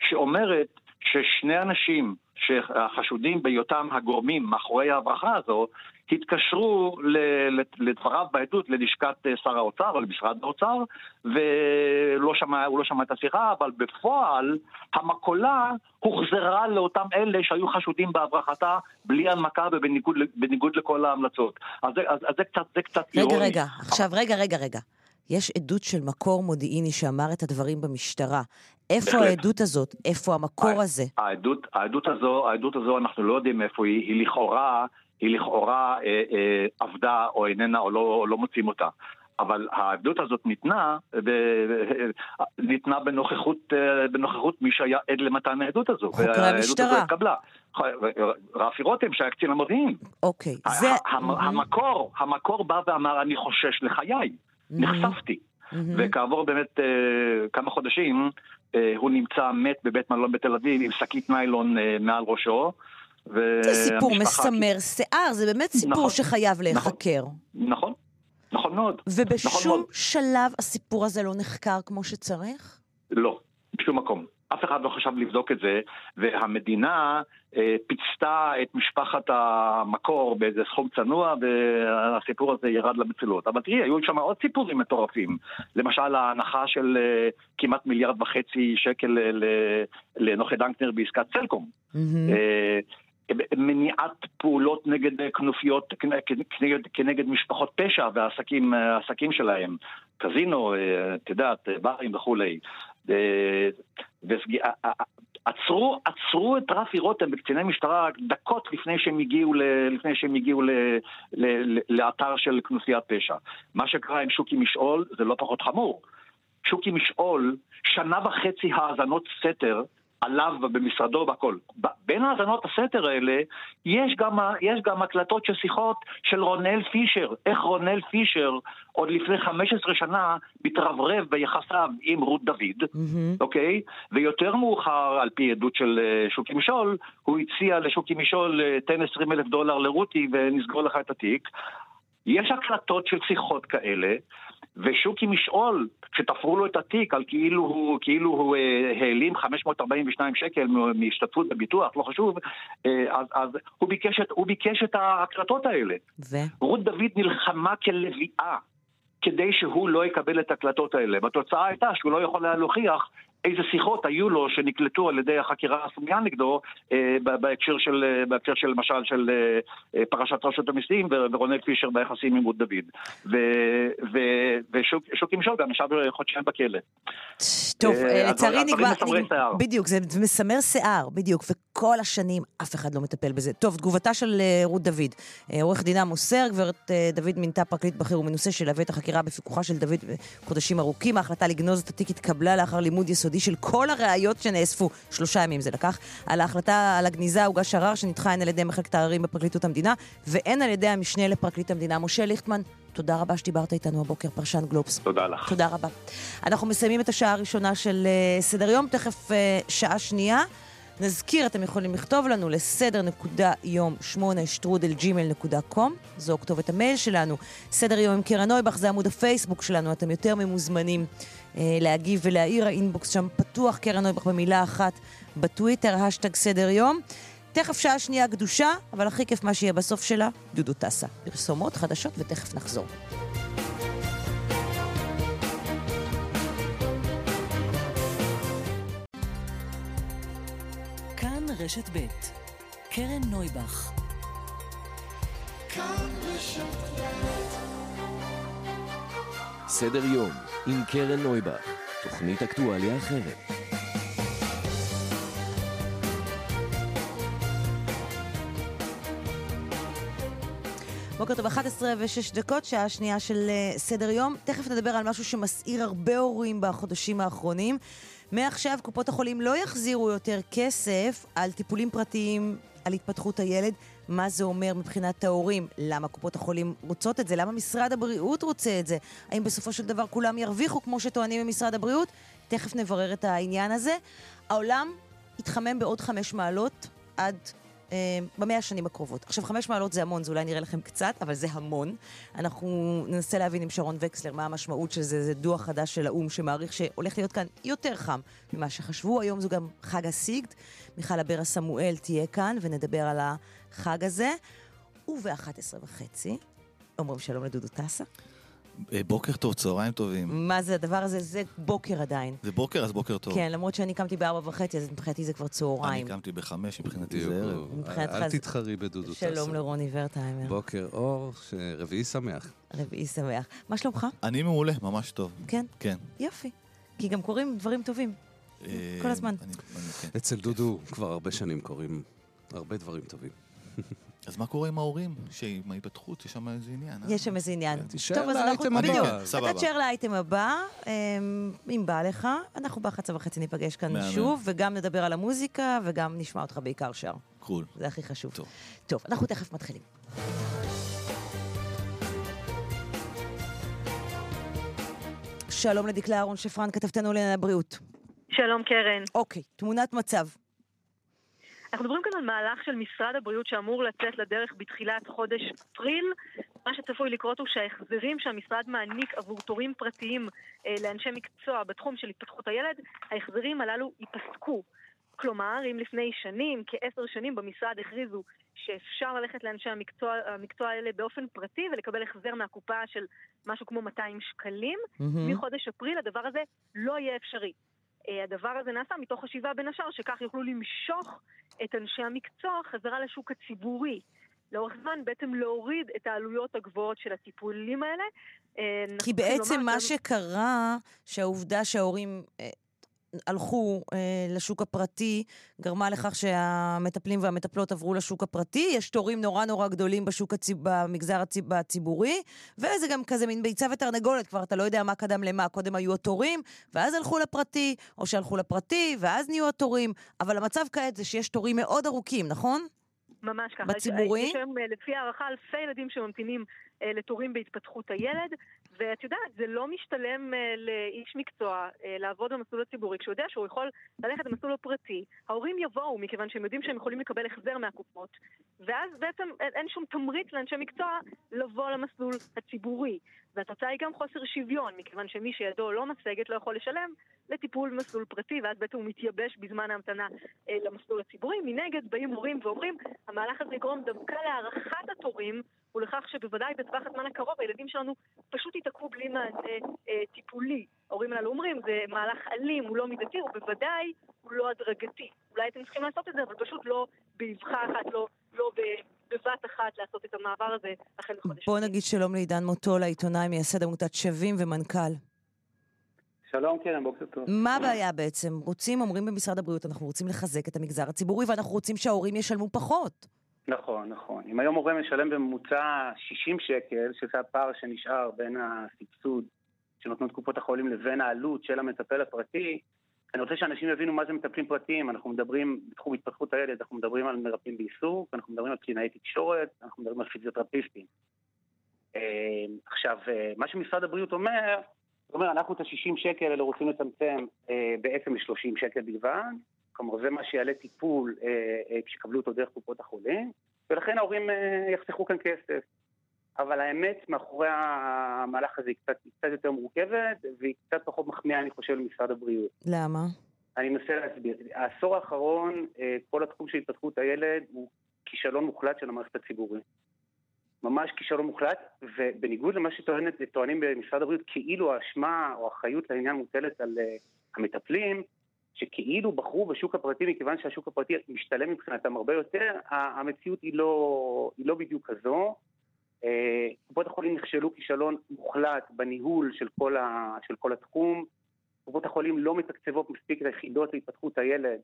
שאומרת ששני אנשים שהחשודים בהיותם הגורמים מאחורי ההברחה הזו, התקשרו לדבריו בעדות ללשכת שר האוצר או למשרד האוצר, והוא לא שמע את השיחה, אבל בפועל המקולה הוחזרה לאותם אלה שהיו חשודים בהברחתה בלי הנמקה ובניגוד לכל ההמלצות. אז זה, אז, אז זה קצת, זה קצת רגע, אירוני. רגע, עכשיו, רגע, רגע, רגע. יש עדות של מקור מודיעיני שאמר את הדברים במשטרה. איפה בהחלט. העדות הזאת? איפה המקור הזה? העדות, העדות הזו, העדות הזו, אנחנו לא יודעים איפה היא, היא לכאורה, היא לכאורה אה, אה, עבדה או איננה או לא, לא מוצאים אותה. אבל העדות הזאת ניתנה, ב, ניתנה בנוכחות, אה, בנוכחות מי שהיה עד למתן העדות הזו. חוקרי והעדות המשטרה. הזו התקבלה. רפי רותם שהיה קצין המודיעין. אוקיי, זה... המקור, המקור בא ואמר אני חושש לחיי, נחשפתי. מהמם. וכעבור באמת אה, כמה חודשים אה, הוא נמצא מת בבית מלון בתל אביב עם שקית ניילון אה, מעל ראשו. זה סיפור מסמר שיער, זה באמת סיפור נכון, שחייב נכון. להיחקר. נכון, נכון מאוד. נכון ובשום מאוד. שלב הסיפור הזה לא נחקר כמו שצריך? לא, בשום מקום. אף אחד לא חשב לבדוק את זה, והמדינה אה, פיצתה את משפחת המקור באיזה סכום צנוע, והסיפור הזה ירד למצילות. אבל תראי, היו שם עוד סיפורים מטורפים. למשל, ההנחה של אה, כמעט מיליארד וחצי שקל ל- לנוחי דנקנר בעסקת סלקום. מהמם. אה, מניעת פעולות נגד אה, כנופיות, כנגד, כנגד, משפחות פשע והעסקים אה, שלהם, קזינו, אה, את יודעת, אה, ברים וכולי. עצרו, עצרו את רפי רותם וקציני משטרה דקות לפני שהם הגיעו, ל, לפני שהם הגיעו ל, ל, ל, לאתר של כנופיית פשע. מה שקרה עם שוקי משעול זה לא פחות חמור. שוקי משעול, שנה וחצי האזנות סתר עליו ובמשרדו והכל. בין האזנות הסתר האלה יש גם, יש גם הקלטות של שיחות של רונל פישר, איך רונל פישר עוד לפני 15 שנה מתרברב ביחסיו עם רות דוד, מהמם. אוקיי? ויותר מאוחר, על פי עדות של אה, שוקי משעול, הוא הציע לשוקי משעול, אה, תן 20 אלף דולר לרותי ונסגור לך את התיק. יש הקלטות של שיחות כאלה, ושוקי משעול, כשתפרו לו את התיק על כאילו הוא, כאילו הוא אה, העלים 542 שקל מהשתתפות בביטוח, לא חשוב, אה, אז, אז הוא, ביקש את, הוא ביקש את ההקלטות האלה. ו? רות דוד נלחמה כלביאה כדי שהוא לא יקבל את ההקלטות האלה. והתוצאה הייתה שהוא לא יכול היה להוכיח איזה שיחות היו לו שנקלטו על ידי החקירה הסמויה נגדו אה, בהקשר של, אה, בהקשר של למשל של אה, אה, פרשת רשות המיסים ורונל פישר ביחסים עם רות דוד. ושוקי משול גם ישב חודשיים בכלא. טוב, אה, אה, לצערי הדברים נגמר... בדיוק, זה מסמר שיער, בדיוק, וכל השנים אף אחד לא מטפל בזה. טוב, תגובתה של אה, רות דוד. אה, עורך דינה מוסר, גברת אה, דוד מינתה פרקליט בכיר ומנוסה שילווה את החקירה בפיקוחה של דוד אה, חודשים ארוכים. ההחלטה לגנוז את התיק התקבלה לאחר לימוד יסודי של כל הראיות שנאספו. שלושה ימים זה לקח. על ההחלטה על הגניזה הוגש ערר שנדחה הן על ידי מחלקת העררים בפרקליטות המדינה, והן על ידי המשנה לפרקליט המדינה. משה ליכטמן, תודה רבה שדיברת איתנו הבוקר, פרשן גלובס. תודה לך. תודה רבה. אנחנו מסיימים את השעה הראשונה של uh, סדר יום, תכף uh, שעה שנייה. נזכיר, אתם יכולים לכתוב לנו לסדר נקודה יום שמונה שטרודל ג'ימל נקודה קום, זו כתובת המייל שלנו. סדר יום עם קרן נויבך, זה עמוד הפייסבוק שלנו, אתם יותר ממוזמנים אה, להגיב ולהעיר. ה inbox שם פתוח, קרן נויבך במילה אחת בטוויטר, האשטג סדר יום. תכף שעה שנייה קדושה, אבל הכי כיף מה שיהיה בסוף שלה, דודו טסה. פרסומות, חדשות, ותכף נחזור. כאן רשת ב' קרן נויבך. כאן רשת ב' סדר יום עם קרן נויבך, תוכנית אקטואליה אחרת. בוקר טוב, 11 ו-6 דקות, שעה שנייה של uh, סדר יום. תכף נדבר על משהו שמסעיר הרבה הורים בחודשים האחרונים. מעכשיו קופות החולים לא יחזירו יותר כסף על טיפולים פרטיים על התפתחות הילד. מה זה אומר מבחינת ההורים? למה קופות החולים רוצות את זה? למה משרד הבריאות רוצה את זה? האם בסופו של דבר כולם ירוויחו כמו שטוענים במשרד הבריאות? תכף נברר את העניין הזה. העולם יתחמם בעוד חמש מעלות עד אה, במאה השנים הקרובות. עכשיו, חמש מעלות זה המון, זה אולי נראה לכם קצת, אבל זה המון. אנחנו ננסה להבין עם שרון וקסלר מה המשמעות של זה, זה דוח חדש של האו"ם שמעריך שהולך להיות כאן יותר חם ממה שחשבו. היום זו גם חג הסיגד. מיכל אברה סמואל תהיה כאן, ונדבר על החג הזה. וב-11 וחצי, אומרים שלום לדודו טסה. אה, בוקר טוב, צהריים טובים. מה זה הדבר הזה? זה בוקר עדיין. זה בוקר, אז בוקר טוב. כן, למרות שאני קמתי בארבע וחצי, אז מבחינתי זה כבר צהריים. אני קמתי בחמש, מבחינתי זה ערב. מבחינתך אל תתחרי בדודו טסה. שלום לרוני ורטהיימר. בוקר אור, רביעי שמח. רביעי שמח. מה שלומך? אני מעולה, ממש טוב. כן? כן. יופי. כי גם קורים דברים טובים. אה, כל הזמן. כן. אצל דודו כבר הרבה שנים קורים הרבה דברים טובים. אז מה קורה עם ההורים? שעם ההתפתחות, יש שם איזה עניין. אה? יש שם איזה עניין. טוב, אז אנחנו... בדיוק. סבבה. אתה תשאר לאייטם הבא, אמ, אם בא לך. אנחנו ב-11 וחצי ניפגש כאן. שוב, וגם נדבר על המוזיקה, וגם נשמע אותך בעיקר שר. קול. זה הכי חשוב. טוב. טוב, אנחנו תכף מתחילים. שלום לדקלה אהרון שפרן, כתבתנו לענייני הבריאות. שלום קרן. אוקיי, תמונת מצב. אנחנו מדברים כאן על מהלך של משרד הבריאות שאמור לצאת לדרך בתחילת חודש אפריל. מה שצפוי לקרות הוא שההחזרים שהמשרד מעניק עבור תורים פרטיים אה, לאנשי מקצוע בתחום של התפתחות הילד, ההחזרים הללו ייפסקו. כלומר, אם לפני שנים, כעשר שנים במשרד הכריזו שאפשר ללכת לאנשי המקצוע, המקצוע האלה באופן פרטי ולקבל החזר מהקופה של משהו כמו 200 שקלים, מהמם. מחודש אפריל הדבר הזה לא יהיה אפשרי. אה, הדבר הזה נעשה מתוך חשיבה בין השאר שכך יוכלו למשוך את אנשי המקצוע חזרה לשוק הציבורי. לאורך זמן בעצם להוריד את העלויות הגבוהות של הטיפולים האלה. אה, כי בעצם מה שקרה, שהעובדה שההורים אה, הלכו אה, לשוק הפרטי, גרמה לכך שהמטפלים והמטפלות עברו לשוק הפרטי, יש תורים נורא נורא גדולים בשוק הציב... במגזר הציב... הציבורי, וזה גם כזה מין ביצה ותרנגולת, כבר אתה לא יודע מה קדם למה, קודם היו התורים, ואז הלכו לפרטי, או שהלכו לפרטי, ואז נהיו התורים, אבל המצב כעת זה שיש תורים מאוד ארוכים, נכון? ממש ככה. בציבורי? יש היום, אה, לפי הערכה, אלפי ילדים שממתינים אה, לתורים בהתפתחות הילד, ואת יודעת, זה לא משתלם אה, לאיש מקצוע אה, לעבוד במסלול הציבורי, כשהוא יודע שהוא יכול ללכת למסלול הפרטי, ההורים יבואו, מכיוון שהם יודעים שהם יכולים לקבל החזר מהקופות, ואז בעצם אין, שום תמריץ לאנשי מקצוע לבוא למסלול הציבורי. והתוצאה היא גם חוסר שוויון, מכיוון שמי שידו לא משגת לא יכול לשלם לטיפול במסלול פרטי, ואז בעצם הוא מתייבש בזמן ההמתנה אה, למסלול הציבורי. מנגד באים הורים ואומרים, המהלך הזה יגרום דווקא להארכת התורים, ולכך שבוודאי בטווח הזמן הקרוב הילדים שלנו פשוט ייתקעו בלי מענה אה, טיפולי. ההורים הללו אומרים, זה מהלך אלים, הוא לא מידתי, ובוודאי הוא לא הדרגתי. אולי אתם צריכים לעשות את זה, אבל פשוט לא באבחה אחת, לא, לא ב- בבת אחת לעשות את המעבר הזה החל מחודש. בוא נגיד שלום לעידן מוטול, העיתונאי, מייסד עמותת שווים ומנכ"ל. שלום, קרן, בוקר טוב. מה הבעיה בעצם? רוצים, אומרים במשרד הבריאות, אנחנו רוצים לחזק את המגזר הציבורי ואנחנו רוצים שההורים ישלמו פחות. נכון, נכון. אם היום הורה משלם בממוצע 60 שקל, שזה הפער שנשאר בין הסבסוד שנותנות קופות החולים לבין העלות של המטפל הפרטי, אני רוצה שאנשים יבינו מה זה מטפלים פרטיים. אנחנו מדברים, בתחום התפתחות הילד, אנחנו מדברים על מרפאים בעיסוק, אנחנו מדברים על קלינאי תקשורת, אנחנו מדברים על פיזיותרפיסטים. אה, עכשיו, אה, מה שמשרד הבריאות אומר, הוא אומר, אנחנו את ה-60 שקל האלה רוצים לצמצם אה, בעצם ל-30 שקל בלבד, כלומר זה מה שיעלה טיפול אה, אה, כשיקבלו אותו דרך קופות החולים, ולכן ההורים אה, יחסכו כאן כסף. אבל האמת מאחורי המהלך הזה היא קצת, היא קצת יותר מורכבת, והיא קצת פחות מחמיאה, אני חושב, למשרד הבריאות. למה? אני מנסה להסביר. העשור האחרון, כל התחום של התפתחות הילד הוא כישלון מוחלט של המערכת הציבורית. ממש כישלון מוחלט, ובניגוד למה שטוענים במשרד הבריאות, כאילו האשמה או האחריות לעניין מוטלת על uh, המטפלים, שכאילו בחרו בשוק הפרטי מכיוון שהשוק הפרטי משתלם מבחינתם הרבה יותר, המציאות היא לא, היא לא בדיוק כזו. אה, קופות החולים נכשלו כישלון מוחלט בניהול של כל, ה, של כל התחום. קופות החולים לא מתקצבות מספיק את היחידות להתפתחות הילד,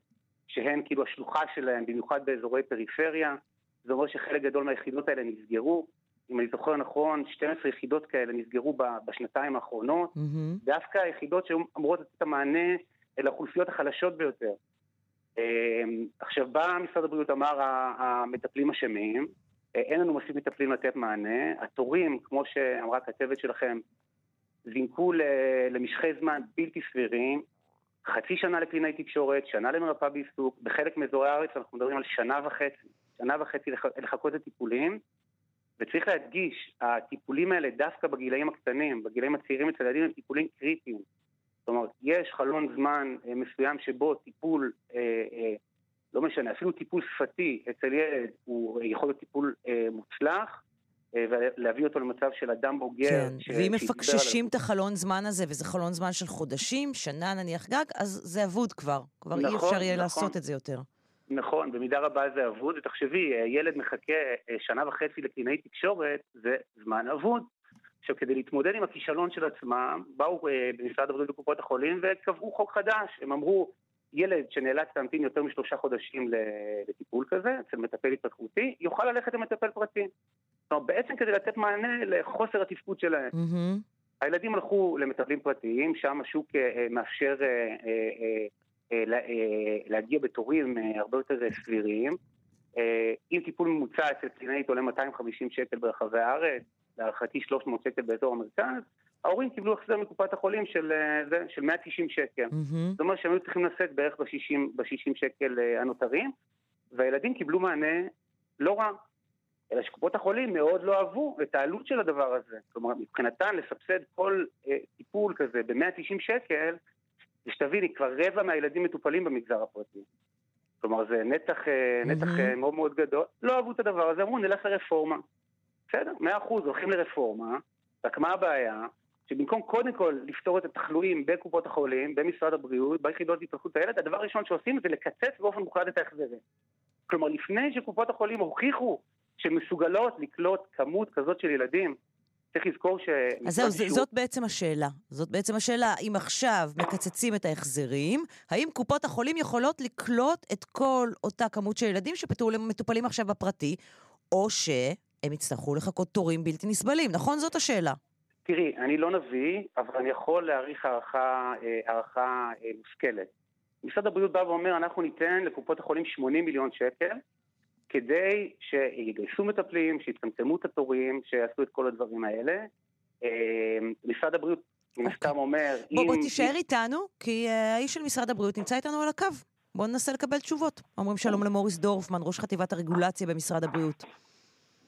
שהן כאילו השלוחה שלהן, במיוחד באזורי פריפריה. זה אומר שחלק גדול מהיחידות האלה נסגרו. אם אני זוכר נכון, 12 יחידות כאלה נסגרו בשנתיים האחרונות. Mm-hmm. דווקא היחידות שאמורות לתת את המענה לאוכלוסיות החלשות ביותר. אמ, עכשיו בא משרד הבריאות אמר המטפלים אשמים, אה, אין לנו מספיק מטפלים לתת מענה, התורים, כמו שאמרה הכתבת שלכם, זינקו למשכי זמן בלתי סבירים, חצי שנה לקלינאי תקשורת, שנה למרפאה בעיסוק, בחלק מאזורי הארץ אנחנו מדברים על שנה וחצי, שנה וחצי לחכות לטיפולים, וצריך להדגיש, הטיפולים האלה דווקא בגילאים הקטנים, בגילאים הצעירים אצל ילדים הם טיפולים קריטיים. אומרת, יש חלון זמן אה, מסוים שבו טיפול, אה, אה, לא משנה, אפילו טיפול שפתי אצל ילד הוא יכול להיות טיפול מוצלח, ולהביא אותו למצב של אדם בוגר. כן, ש... ואם מפקששים את החלון זמן הזה, וזה חלון זמן של חודשים, שנה נניח גג, אז זה אבוד כבר. כבר נכון, אי אפשר יהיה נכון. לעשות את זה יותר. נכון, במידה רבה זה אבוד, ותחשבי, ילד מחכה שנה וחצי לקלינאי תקשורת, זה זמן אבוד. עכשיו, כדי להתמודד עם הכישלון של עצמם, באו אה, במשרד הבריאות וקופות החולים וקבעו חוק חדש. הם אמרו, ילד שנאלץ להמתין יותר משלושה חודשים לטיפול כזה, אצל מטפל התפתחותי, יוכל ללכת למטפל פרטי. אומרת, בעצם כדי לתת מענה לחוסר התפקוד שלהם. Mm-hmm. הילדים הלכו למטפלים פרטיים, שם השוק אה, מאפשר אה, להגיע בתורים הרבה יותר סבירים. אם טיפול ממוצע אצל קלינאית עולה 250 שקל ברחבי הארץ, להערכתי 300 שקל באזור המרכז, ההורים קיבלו החזר מקופת החולים של, אה, זה, של 190 שקל. Mm-hmm. זאת אומרת שהם היו צריכים לשאת בערך ב-60, ב-60 שקל אה, הנותרים, והילדים קיבלו מענה לא רע. אלא שקופות החולים מאוד לא אהבו את העלות של הדבר הזה. כלומר, מבחינתן לסבסד כל אה, טיפול כזה ב-190 שקל, ושתביני, כבר רבע מהילדים מטופלים במגזר הפרטי. כלומר, זה נתח, mm-hmm. נתח מאוד מאוד גדול. לא אהבו את הדבר הזה, אמרו, נלך לרפורמה. בסדר, מאה אחוז, הולכים לרפורמה, רק מה הבעיה? שבמקום קודם כל לפתור את התחלואים בקופות החולים, במשרד הבריאות, ביחידות להתפתחות הילד, הדבר הראשון שעושים זה לקצץ באופן מוחלט את ההחזרים. כלומר, לפני שקופות החולים הוכיחו שהן מסוגלות לקלוט כמות כזאת של ילדים, צריך לזכור ש... אז זהו, שהוא... זאת בעצם השאלה. זאת בעצם השאלה, אם עכשיו מקצצים את ההחזרים, האם קופות החולים יכולות לקלוט את כל אותה כמות של ילדים שמטופלים עכשיו בפרטי, או ש... הם יצטרכו לחכות תורים בלתי נסבלים, נכון? זאת השאלה. תראי, אני לא נביא, אבל אני יכול להעריך הערכה, אה, הערכה אה, מושכלת. משרד הבריאות בא ואומר, אנחנו ניתן לקופות החולים 80 מיליון שקל, כדי שיגייסו מטפלים, שיצמצמו את התורים, שיעשו את כל הדברים האלה. אה, משרד הבריאות מן הסתם אוקיי. אומר... בוא, בוא תישאר איתנו, כי האיש של משרד הבריאות נמצא איתנו על הקו. בואו ננסה לקבל תשובות. אומרים שלום למוריס דורפמן, ראש חטיבת הרגולציה במשרד הבריאות.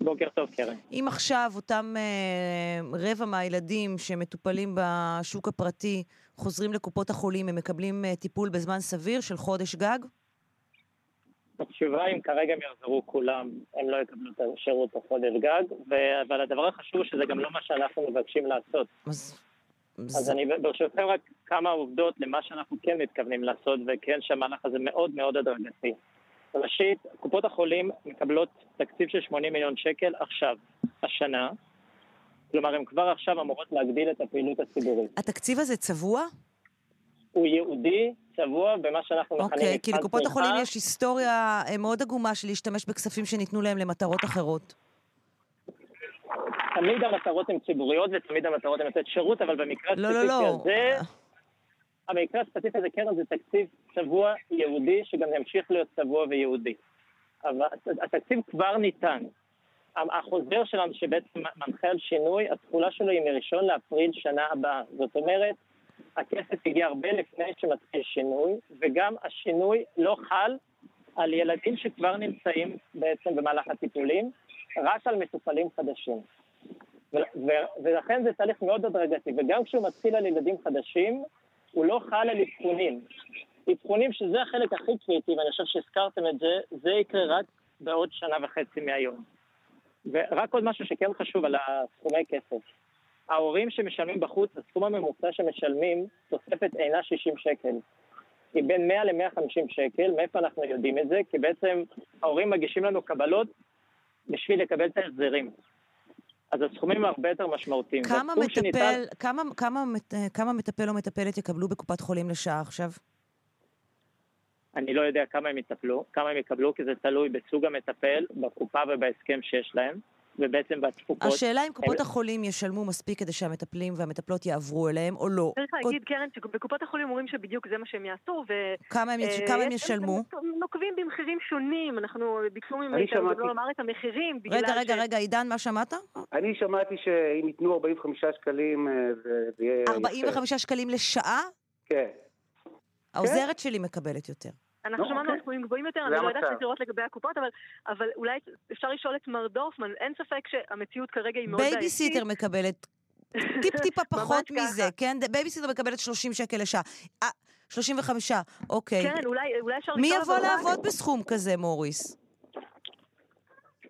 בוקר טוב, קרן. אם עכשיו אותם אה, רבע מהילדים שמטופלים בשוק הפרטי חוזרים לקופות החולים, הם מקבלים אה, טיפול בזמן סביר של חודש גג? התשובה אם כרגע הם יחזרו כולם, הם לא יקבלו את השירות בחודש גג, ו- אבל הדבר החשוב שזה גם לא מה שאנחנו מבקשים לעשות. אז... אז אני ברשותכם רק כמה עובדות למה שאנחנו כן מתכוונים לעשות, וכן שהמהלך הזה מאוד מאוד הדרגתי. ראשית, קופות החולים מקבלות תקציב של 80 מיליון שקל עכשיו, השנה. כלומר, הן כבר עכשיו אמורות להגדיל את הפעילות הציבורית. התקציב הזה צבוע? הוא ייעודי, צבוע, במה שאנחנו מכנים... אוקיי, כי לקופות החולים יש היסטוריה אה, מאוד עגומה של להשתמש בכספים שניתנו להם למטרות אחרות. תמיד המטרות הן ציבוריות ותמיד המטרות הן לתת שירות, אבל במקרה לא, לא, לא. הזה... המקרה הספציפי הזה קרן זה תקציב צבוע ייעודי, שגם ימשיך להיות צבוע וייעודי. אבל התקציב כבר ניתן. החוזר שלנו שבעצם מנחה על שינוי, התחולה שלו היא מראשון לאפריל שנה הבאה. זאת אומרת, הכסף הגיע הרבה לפני שמתחיל שינוי, וגם השינוי לא חל על ילדים שכבר נמצאים בעצם במהלך הטיפולים, רק על מטופלים חדשים. ולכן זה תהליך מאוד הדרגתי, וגם כשהוא מתחיל על ילדים חדשים, הוא לא חל על אבחונים. אבחונים שזה החלק הכי קריטי, ואני חושב שהזכרתם את זה, זה יקרה רק בעוד שנה וחצי מהיום. ורק עוד משהו שכן חשוב על הסכומי כסף. ההורים שמשלמים בחוץ, הסכום הממוצע שמשלמים, תוספת אינה 60 שקל. היא בין 100 ל-150 שקל. מאיפה אנחנו יודעים את זה? כי בעצם ההורים מגישים לנו קבלות בשביל לקבל את ההחזרים. אז הסכומים הרבה יותר משמעותיים. כמה מטפל, שניתן- כמה, כמה, מת- כמה מטפל או מטפלת יקבלו בקופת חולים לשעה עכשיו? אני לא יודע כמה הם יטפלו, כמה הם יקבלו, כי זה תלוי בסוג המטפל, בקופה ובהסכם שיש להם, ובעצם בתפוקות. השאלה אם קופות הם- החולים ישלמו מספיק כדי שהמטפלים והמטפלות יעברו אליהם או לא. צריך להגיד, קרן, שבקופות החולים אומרים שבדיוק זה מה שהם יעשו, ו... כמה הם יש- אה, כמה הם יש- ישלמו? הם נוקבים במחירים שונים, אנחנו ביקשו שמעתי- לא לומר את המחירים, בגלל רגע, רגע, ש- רגע, עידן, מה שמעת? אני שמעתי שאם ייתנו 45 שקלים, אה, זה יהיה... יפה. 45 שקלים לשעה? כן. העוזרת שלי מקבלת יותר. אנחנו לא, שמענו אוקיי. על סכומים גבוהים יותר, אני לא יודעת לראות לגבי הקופות, אבל, אבל אולי אפשר לשאול את מר דורפמן, אין ספק שהמציאות כרגע היא מאוד בעייתית. בייביסיטר מקבלת טיפ-טיפה [LAUGHS] פחות מזה, ככה. כן? בייביסיטר מקבלת 30 שקל לשעה. אה, 35, אוקיי. כן, אולי, אולי אפשר מי. יבוא לעבוד בסכום כזה, מוריס?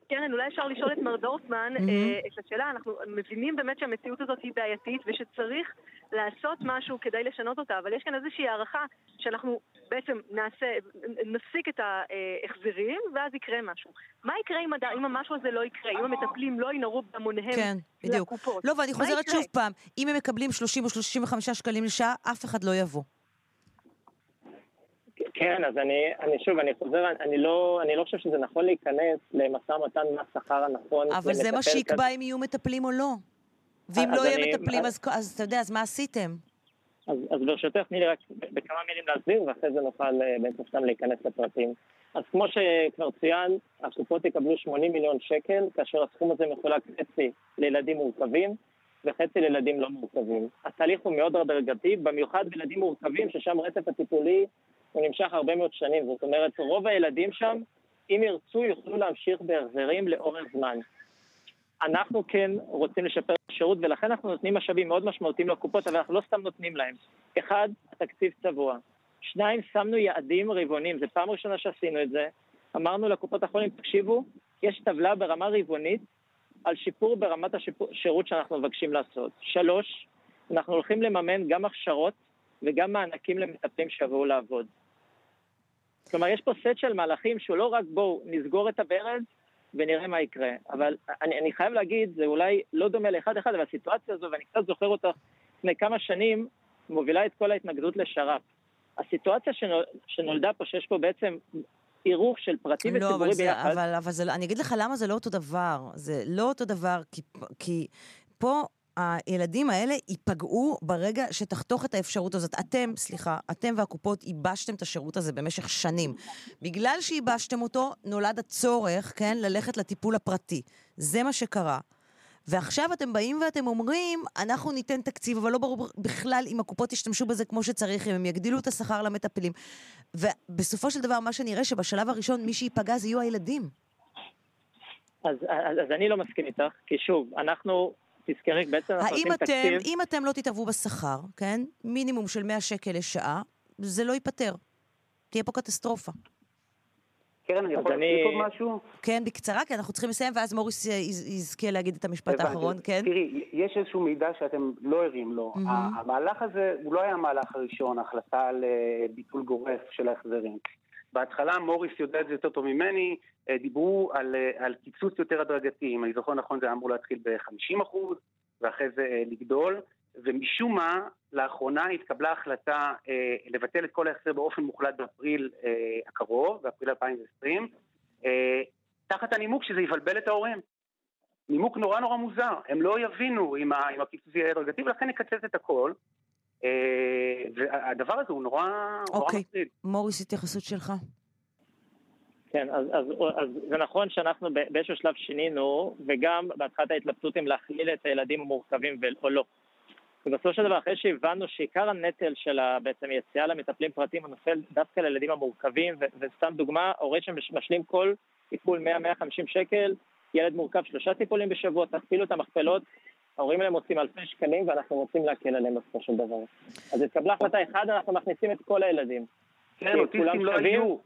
כן, אולי אפשר לשאול את מר דורפמן מהמם. אה, את השאלה, אנחנו מבינים באמת שהמציאות הזאת היא בעייתית ושצריך לעשות משהו כדי לשנות אותה, אבל יש כאן איזושהי הערכה שאנחנו בעצם נעשה, נפסיק את ההחזרים ואז יקרה משהו. מה יקרה אם, הד- אם המשהו הזה לא יקרה? אם המטפלים לא ינהרו בהמוניהם כן, בדיוק. לקופות? לא, ואני חוזרת יקרה? שוב פעם, אם הם מקבלים 30 או 35 שקלים לשעה, אף אחד לא יבוא. כן, אז אני, אני שוב, אני חוזר, אני לא, אני לא חושב שזה נכון להיכנס למשא ומתן מה השכר הנכון. אבל זה מה שיקבע כזה. אם יהיו מטפלים או לא. ואם לא יהיה אני- מטפלים, אז- אז אז אתה יודע, אז מה עשיתם? אז, אז ברשותך, תני לי רק בכמה מילים להסביר, ואחרי זה נוכל אה, בעצם סתם להיכנס לפרטים. אז כמו שכבר צוין, הקופות יקבלו 80 מיליון שקל, כאשר הסכום הזה מחולק חצי לילדים מורכבים וחצי לילדים לא מורכבים. התהליך הוא מאוד הדרגתי, במיוחד בילדים מורכבים, ששם רצף הטיפולי הוא נמשך הרבה מאוד שנים. זאת אומרת, רוב הילדים שם, אם ירצו, יוכלו להמשיך בהחזרים לאורך זמן. אנחנו כן רוצים לשפר את השירות, ולכן אנחנו נותנים משאבים מאוד משמעותיים לקופות, אבל אנחנו לא סתם נותנים להם. אחד, התקציב צבוע. שניים, שמנו יעדים רבעוניים, זו פעם ראשונה שעשינו את זה. אמרנו לקופות החולים, תקשיבו, יש טבלה ברמה רבעונית על שיפור ברמת השירות שאנחנו מבקשים לעשות. שלוש, אנחנו הולכים לממן גם הכשרות וגם מענקים למטפלים שיבואו לעבוד. כלומר, יש פה סט של מהלכים שהוא לא רק בואו נסגור את הברז ונראה מה יקרה. אבל אני, אני חייב להגיד, זה אולי לא דומה לאחד-אחד, אבל הסיטואציה הזו, ואני קצת זוכר אותה לפני כמה שנים, מובילה את כל ההתנגדות לשר"פ. הסיטואציה שנול, שנולדה פה, שיש פה בעצם עירוב של פרטי לא, וציבורי אבל, זה, ביחד, אבל, אבל זה, לא- אני אגיד לך למה זה לא אותו דבר. זה לא אותו דבר, כי, כי פה הילדים האלה ייפגעו ברגע שתחתוך את האפשרות הזאת. אתם, סליחה, אתם והקופות ייבשתם את השירות הזה במשך שנים. בגלל שייבשתם אותו, נולד הצורך, כן, ללכת לטיפול הפרטי. זה מה שקרה. ועכשיו אתם באים ואתם אומרים, אנחנו ניתן תקציב, אבל לא ברור בכלל אם הקופות ישתמשו בזה כמו שצריך, אם הם יגדילו את השכר למטפלים. ובסופו של דבר, מה שנראה שבשלב הראשון, מי שייפגע זה יהיו הילדים. אז, אז, אז אני לא מסכים איתך, כי שוב, אנחנו, תזכרי, בעצם אנחנו האם נותנים אתם, תקציב... אם אתם לא תתערבו בשכר, כן, מינימום של 100 שקל לשעה, זה לא ייפתר. תהיה פה קטסטרופה. קרן, אני יכול אני- להוסיף עוד משהו? כן, בקצרה, כי אנחנו צריכים לסיים, ואז מוריס יז- יזכה להגיד את המשפט הבנתי. האחרון, כן? תראי, יש איזשהו מידע שאתם לא ערים לו. מהמם. המהלך הזה, הוא לא היה המהלך הראשון, ההחלטה על אה, ביטול גורף של ההחזרים. בהתחלה, מוריס יודע את זה יותר טוב ממני, אה, דיברו על, אה, על קיצוץ יותר הדרגתי. אם אני זוכר נכון, זה אמור להתחיל ב-50% ואחרי זה אה, לגדול. ומשום מה, לאחרונה התקבלה החלטה אה, לבטל את כל ההחזר באופן מוחלט באפריל אה, הקרוב, באפריל 2020, אה, תחת הנימוק שזה יבלבל את ההורים. נימוק נורא נורא מוזר, הם לא יבינו אם הקיצוץ יהיה הדרגתי ולכן נקצץ את הכל. אה, והדבר הזה הוא נורא, נורא אוקיי. מטריד. מוריס, התייחסות שלך. כן, אז, אז, אז זה נכון שאנחנו באיזשהו שלב שינינו, וגם בהתחלת ההתלבטות אם להכליל את הילדים המורכבים או לא. ובסופו של דבר, אחרי שהבנו שעיקר הנטל של בעצם יציאה למטפלים פרטיים הוא נופל דווקא לילדים המורכבים, ו- וסתם דוגמה, הורה שמשלים כל טיפול 100-150 שקל, ילד מורכב שלושה טיפולים בשבוע, תכפילו את המכפלות, ההורים האלה מוצאים אלפי שקלים ואנחנו רוצים להקל עליהם בסופו של דבר. אז התקבלה החלטה, אחד, אנחנו מכניסים את כל הילדים. כן, אוטיסטים לא. היו.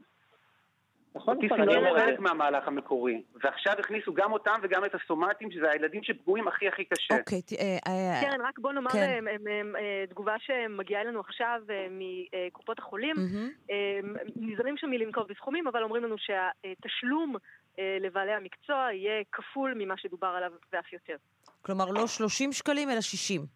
נכון, אוטיסטים לא אני היו חלק מהמהלך המקורי, ועכשיו הכניסו גם אותם וגם את הסומטים, שזה הילדים שפגועים הכי הכי קשה. אוקיי, אה, קרן, רק בוא נאמר כן. אה, אה, אה, תגובה שמגיעה אלינו עכשיו אה, מקופות החולים. אה, נזהרים שם מלנקוב בסכומים, אבל אומרים לנו שהתשלום אה, לבעלי המקצוע יהיה כפול ממה שדובר עליו ואף יותר. כלומר, לא 30 שקלים, אלא 60.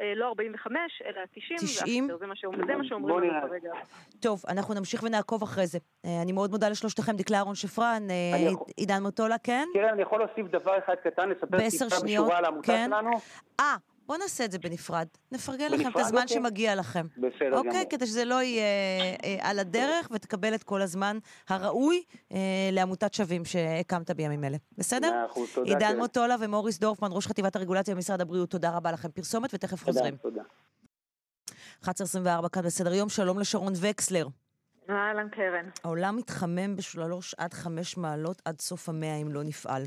אה, לא 45, אלא 90, 90? ואף יותר, זה מה שאומרים לנו. כרגע. טוב, אנחנו נמשיך ונעקוב אחרי זה. אה, אני מאוד מודה לשלושתכם, דקלה אהרון שפרן, אה, עידן מוטולה, כן? קרן, אני יכול להוסיף דבר אחד קטן, לספר טיפה בשורה על העמותה כן. שלנו? אה, בואו נעשה את זה בנפרד. נפרגן לכם את בנפרד? הזמן אוקיי. שמגיע לכם. בסדר אוקיי? גמור. כדי שזה לא יהיה אה, על הדרך, ותקבל את כל הזמן הראוי אה, לעמותת שווים שהקמת בימים אלה. בסדר? מאה אחוז, תודה, עידן קרן. מוטולה ומוריס דורפמן, ראש חטיבת הרגולציה במשרד הבריאות, תודה רבה לכם. פרסומת ותכף חוזרים. תודה. 11.24 כאן בסדר יום, שלום לשרון וקסלר. אהלן קרן. העולם מתחמם בשלוש עד חמש מעלות עד סוף המאה אם לא נפעל.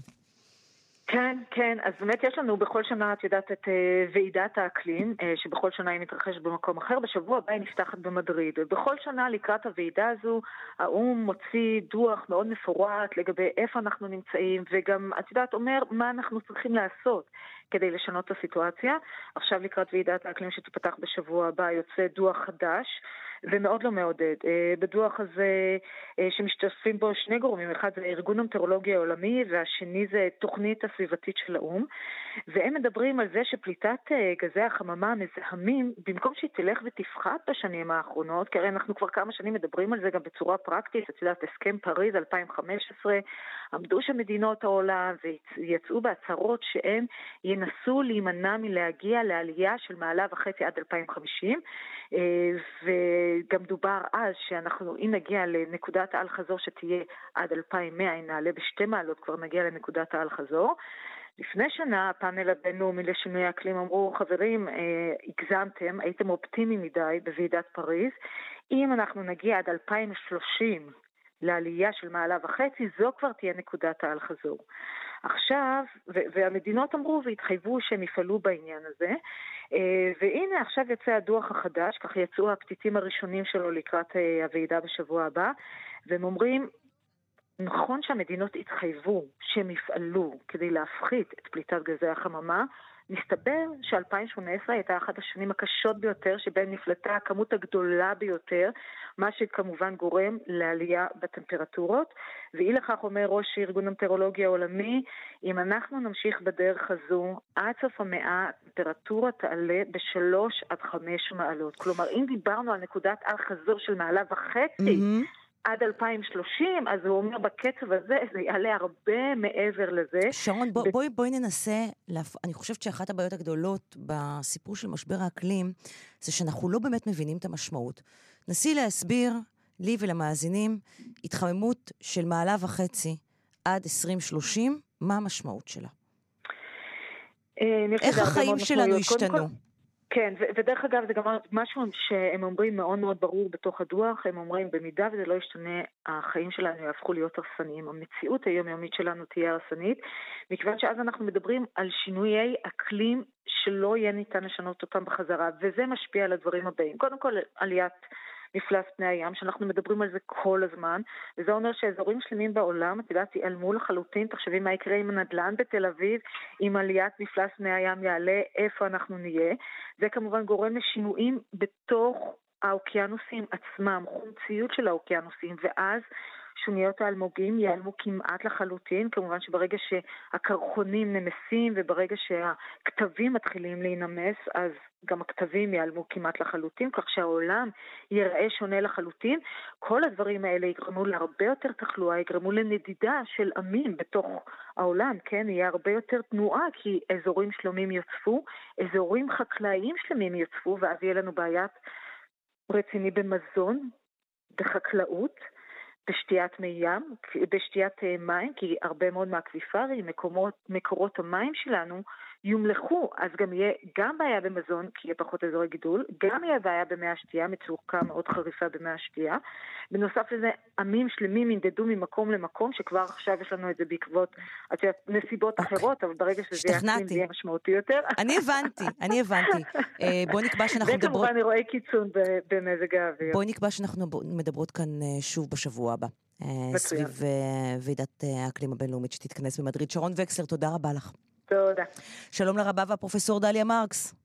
כן, כן, אז באמת יש לנו בכל שנה, את יודעת, את אה, ועידת האקלים, אה, שבכל שנה היא מתרחשת במקום אחר, בשבוע הבא היא נפתחת במדריד. ובכל שנה לקראת הוועידה הזו, האו"ם מוציא דוח מאוד מפורט לגבי איפה אנחנו נמצאים, וגם, את יודעת, אומר מה אנחנו צריכים לעשות כדי לשנות את הסיטואציה. עכשיו לקראת ועידת האקלים שתיפתח בשבוע הבא יוצא דוח חדש. ומאוד לא מעודד. אה, בדוח הזה אה, שמשתתפים בו שני גורמים, אחד זה ארגון המטאורולוגיה העולמי והשני זה תוכנית הסביבתית של האו"ם, והם מדברים על זה שפליטת אה, גזי החממה המזהמים, במקום שהיא תלך ותפחת בשנים האחרונות, כי הרי אנחנו כבר כמה שנים מדברים על זה גם בצורה פרקטית, את יודעת, הסכם פריז 2015, עמדו שם מדינות העולם ויצאו בהצהרות שהם ינסו להימנע מלהגיע לעלייה של מעלה וחצי עד 2050, אה, וגם דובר אז שאנחנו, אם נגיע לנקודת האל חזור שתהיה עד 2100, אם נעלה בשתי מעלות כבר נגיע לנקודת האל חזור. לפני שנה הפאנל הבינלאומי לשינוי האקלים אמרו, חברים, אה, הגזמתם, הייתם אופטימיים מדי בוועידת פריז. אם אנחנו נגיע עד 2030 לעלייה של מעלה וחצי, זו כבר תהיה נקודת האל חזור. עכשיו, והמדינות אמרו והתחייבו שהם יפעלו בעניין הזה, אה, והנה עכשיו יוצא הדוח החדש, כך יצאו הפתיתים הראשונים שלו לקראת אה, הוועידה בשבוע הבא, והם אומרים, נכון שהמדינות התחייבו שהם יפעלו כדי להפחית את פליטת גזי החממה, מסתבר ש-2018 הייתה אחת השנים הקשות ביותר שבהן נפלטה הכמות הגדולה ביותר, מה שכמובן גורם לעלייה בטמפרטורות. ואי לכך אומר ראש ארגון המטאורולוגיה העולמי, אם אנחנו נמשיך בדרך הזו, עד סוף המאה הטמפרטורה תעלה בשלוש עד חמש מעלות. כלומר, אם דיברנו על נקודת אל חזור של מעלה וחצי, עד 2030, אז הוא אומר בקצב הזה זה יעלה הרבה מעבר לזה. שרון, בוא, בואי, בואי ננסה, להפ... אני חושבת שאחת הבעיות הגדולות בסיפור של משבר האקלים, זה שאנחנו לא באמת מבינים את המשמעות. נסי להסביר לי ולמאזינים התחממות של מעלה וחצי עד 2030, מה המשמעות שלה? אה, איך החיים שלנו משמעויות. קודם השתנו? כן, ודרך אגב, זה גם משהו שהם אומרים מאוד מאוד ברור בתוך הדוח, הם אומרים, במידה וזה לא ישתנה, החיים שלנו יהפכו להיות הרסניים. המציאות היומיומית שלנו תהיה הרסנית, מכיוון שאז אנחנו מדברים על שינויי אקלים שלא יהיה ניתן לשנות אותם בחזרה, וזה משפיע על הדברים הבאים. קודם כל, עליית מפלס פני הים, שאנחנו מדברים על זה כל הזמן, וזה אומר שאזורים שלמים בעולם, את יודעת, ייעלמו לחלוטין, תחשבי מה יקרה עם הנדל"ן בתל אביב, אם עליית מפלס פני הים יעלה, איפה אנחנו נהיה. זה כמובן גורם לשינויים בתוך האוקיינוסים עצמם, חומציות של האוקיינוסים, ואז שוניות האלמוגים ייעלמו כמעט לחלוטין, כמובן שברגע שהקרחונים נמסים וברגע שהכתבים מתחילים להינמס, אז גם הכתבים ייעלמו כמעט לחלוטין, כך שהעולם ייראה שונה לחלוטין. כל הדברים האלה יגרמו להרבה יותר תחלואה, יגרמו לנדידה של עמים בתוך העולם, כן? יהיה הרבה יותר תנועה, כי אזורים שלמים יוצפו, אזורים חקלאיים שלמים יוצפו, ואז יהיה לנו בעיית רציני במזון, בחקלאות. בשתיית מי ים, בשתיית אה, מים, כי הרבה מאוד מהאקוויפרים, מקורות המים שלנו, יומלכו, אז גם יהיה גם בעיה במזון, כי יהיה פחות אזורי גידול, גם יהיה בעיה במי השתייה, מצוקה מאוד חריפה במי השתייה. בנוסף לזה, עמים שלמים ינדדו ממקום למקום, שכבר עכשיו יש לנו את זה בעקבות, את יודעת, נסיבות אחרות, אבל ברגע שזה זה יהיה משמעותי יותר. אני הבנתי, אני הבנתי. [LAUGHS] אה, בואי נקבע שאנחנו מדברות... וכמובן אירועי קיצון במזג האוויר. בואי נקבע שאנחנו מדברות כאן אה, שוב בשבוע הבא. אה, מצוין. סביב ועידת האקלים הבינלאומית שתתכנס במדריד. שרון וקסלר, תודה רבה לך. תודה. שלום לרבה והפרופסור דליה מרקס.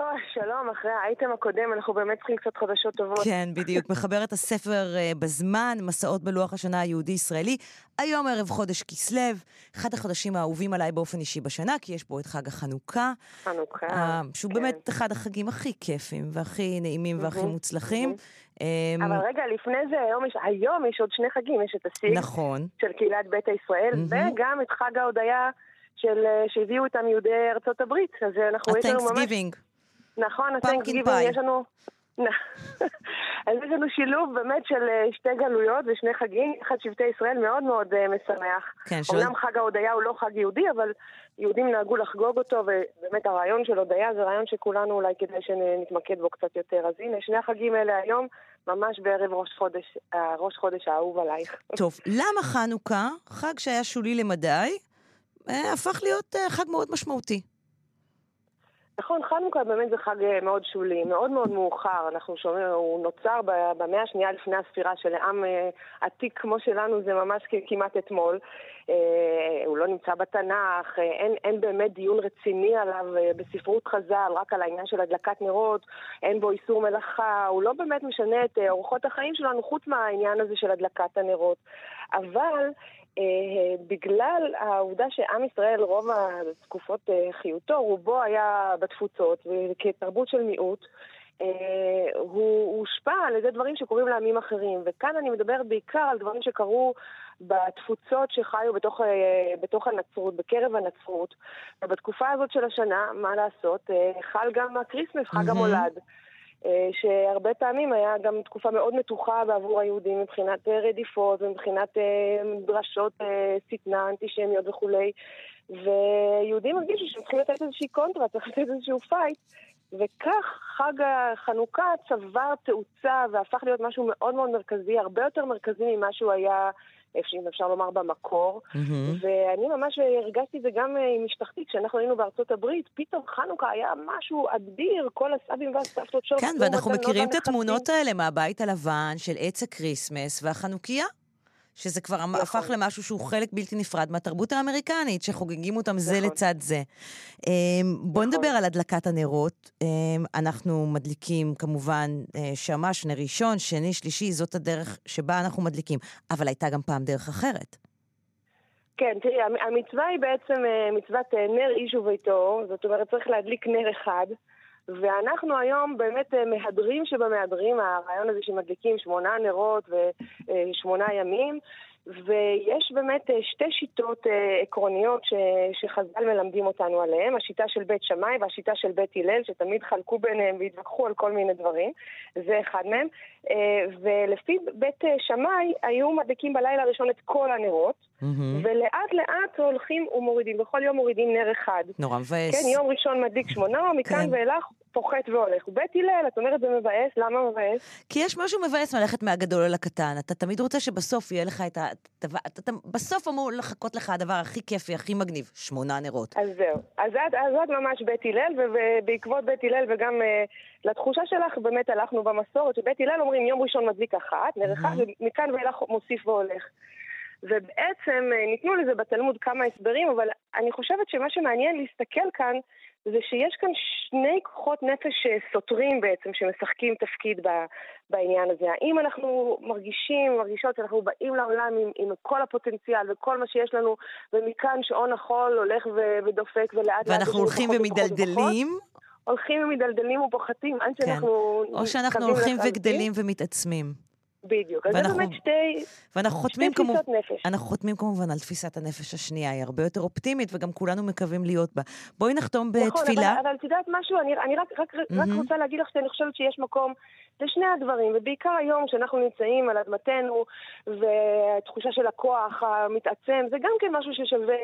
אוי, שלום, אחרי האייטם הקודם, אנחנו באמת צריכים קצת חדשות טובות. כן, בדיוק. מחברת הספר אה, בזמן, מסעות בלוח השנה היהודי-ישראלי. היום ערב חודש כסלו, אחד החודשים האהובים עליי באופן אישי בשנה, כי יש בו את חג החנוכה. חנוכה, אה, שהוא כן. באמת אחד החגים הכי כיפים והכי נעימים והכי מוצלחים. אמ, אבל רגע, לפני זה, היום יש, היום יש עוד שני חגים, יש את הסיג נכון. של קהילת ביתא ישראל, מהמם. וגם את חג ההודיה של, אה, שהביאו איתם יהודי ארצות הברית. אז אנחנו, יש לנו ממש... ה-Thanksgiving. נכון, Pumpkin ה-Thanksgiving, pie. יש לנו... [LAUGHS] אז יש לנו שילוב באמת של אה, שתי גלויות ושני חגים, אחד שבטי ישראל מאוד מאוד אה, משמח. כן, שעוד- אומנם חג ההודיה הוא לא חג יהודי, אבל יהודים נהגו לחגוג אותו, ובאמת הרעיון של הודיה זה רעיון שכולנו אולי כדאי שנתמקד בו קצת יותר. אז הנה, שני החגים האלה היום, ממש בערב ראש חודש, אה, ראש חודש האהוב עלייך. טוב, למה חנוכה, חג שהיה שולי למדי, אה, הפך להיות אה, חג מאוד משמעותי? נכון, חנוכה באמת זה חג אה, מאוד שולי, מאוד מאוד מאוחר. אנחנו שומעים, הוא נוצר במאה השנייה לפני הספירה שלעם אה, עתיק כמו שלנו זה ממש כמעט אתמול. אה, הוא לא נמצא בתנ"ך, אה, אין, אין באמת דיון רציני עליו אה, בספרות חז"ל, רק על העניין של הדלקת נרות, אין בו איסור מלאכה, הוא לא באמת משנה את אה, אורחות החיים שלנו חוץ מהעניין הזה של הדלקת הנרות. אבל אה, בגלל העובדה שעם ישראל, רוב התקופות אה, חיותו, רובו היה בתפוצות, וכתרבות של מיעוט, אה, הוא הושפע על ידי דברים שקורים לעמים אחרים. וכאן אני מדברת בעיקר על דברים שקרו בתפוצות שחיו בתוך, אה, בתוך הנצרות, בקרב הנצרות. ובתקופה הזאת של השנה, מה לעשות, אה, חל גם ה Christmas, חג. המולד. אה, שהרבה פעמים היה גם תקופה מאוד מתוחה בעבור היהודים מבחינת אה, רדיפות ומבחינת אה, דרשות אה, שטנה, אנטישמיות וכולי. ויהודים הרגישו שהם צריכים לתת איזושהי קונטרה, [LAUGHS] צריך לתת איזשהו fight. וכך חג החנוכה צבר תאוצה והפך להיות משהו מאוד מאוד מרכזי, הרבה יותר מרכזי ממה שהוא היה, אם אפשר לומר, במקור. ואני ממש הרגשתי את זה גם אה, עם משפחתי, כשאנחנו היינו בארצות הברית, פתאום חנוכה היה משהו אדיר, כל הסבים והסבתות שלו. כן, ואנחנו מכירים את התמונות האלה מהבית הלבן של עץ ה Christmas והחנוכיה. שזה כבר נכון. הפך למשהו שהוא חלק בלתי נפרד מהתרבות האמריקנית, שחוגגים אותם זה נכון. לצד זה. אמ, בואו נדבר על הדלקת הנרות. אמ, אנחנו מדליקים כמובן אה, שמש, נר ראשון, שני, שלישי, זאת הדרך שבה אנחנו מדליקים. אבל הייתה גם פעם דרך אחרת. כן, תראי, המ- המצווה היא בעצם אה, מצוות אה, נר איש וביתו, זאת אומרת צריך להדליק נר אחד, ואנחנו היום באמת אה, מהדרים שבמהדרים, הרעיון הזה שמדליקים שמונה נרות ושמונה ימים, ויש באמת אה, שתי שיטות אה, עקרוניות שחז"ל מלמדים אותנו עליהן, השיטה של בית שמאי והשיטה של בית הלל, שתמיד חלקו ביניהם והתווכחו על כל מיני דברים, זה אחד מהם, ולפי בית שמאי היו מדליקים בלילה הראשון את כל הנרות, ולאט לאט הולכים ומורידים, בכל יום מורידים נר אחד. נורא מבאס. כן, יום ראשון מדליק שמונה, מכאן כן. ואילך פוחת והולך. בית הלל, את אומרת זה מבאס, למה מבאס? כי יש משהו מבאס מלכת מהגדול אל הקטן. אתה תמיד רוצה שבסוף יהיה לך את ה... אתה, אתה, בסוף אמור לחכות לך הדבר הכי כיפי, הכי מגניב, שמונה נרות. אז זהו. אז את, אז את ממש בית הלל, ובעקבות בית הלל וגם uh, לתחושה שלך, באמת הלכנו במסורת, שבית הלל אומרים יום ראשון מדליק אחת, נר אחד, ומכאן ואילך מוסיף והולך. ובעצם אה, ניתנו לזה בתלמוד כמה הסברים, אבל אני חושבת שמה שמעניין להסתכל כאן, זה שיש כאן שני כוחות נפש אה, סותרים בעצם, שמשחקים תפקיד בעניין הזה. האם אנחנו מרגישים, מרגישות שאנחנו באים לעולם עם, עם כל הפוטנציאל וכל מה שיש לנו, ומכאן שעון החול הולך ו, ודופק ולאט לאט... ואנחנו הולכים ומדלדלים? הולכים ומדלדלים ופוחתים עד כן. שאנחנו... או שאנחנו הולכים. וגדלים ומתעצמים. בדיוק. אז זה ואנחנו- באמת שתי... ואנחנו שתי חותמים תפיסות נפש. אנחנו חותמים כמובן על תפיסת הנפש השנייה, היא הרבה יותר אופטימית וגם כולנו מקווים להיות בה. בואי נחתום בתפילה. נכון, אבל, אבל את יודעת משהו, אני, אני רק, רק, רק מהמם. רוצה להגיד לך שאני חושבת שיש מקום לשני הדברים, ובעיקר היום שאנחנו נמצאים על אדמתנו, והתחושה של הכוח המתעצם, זה גם כן משהו ששווה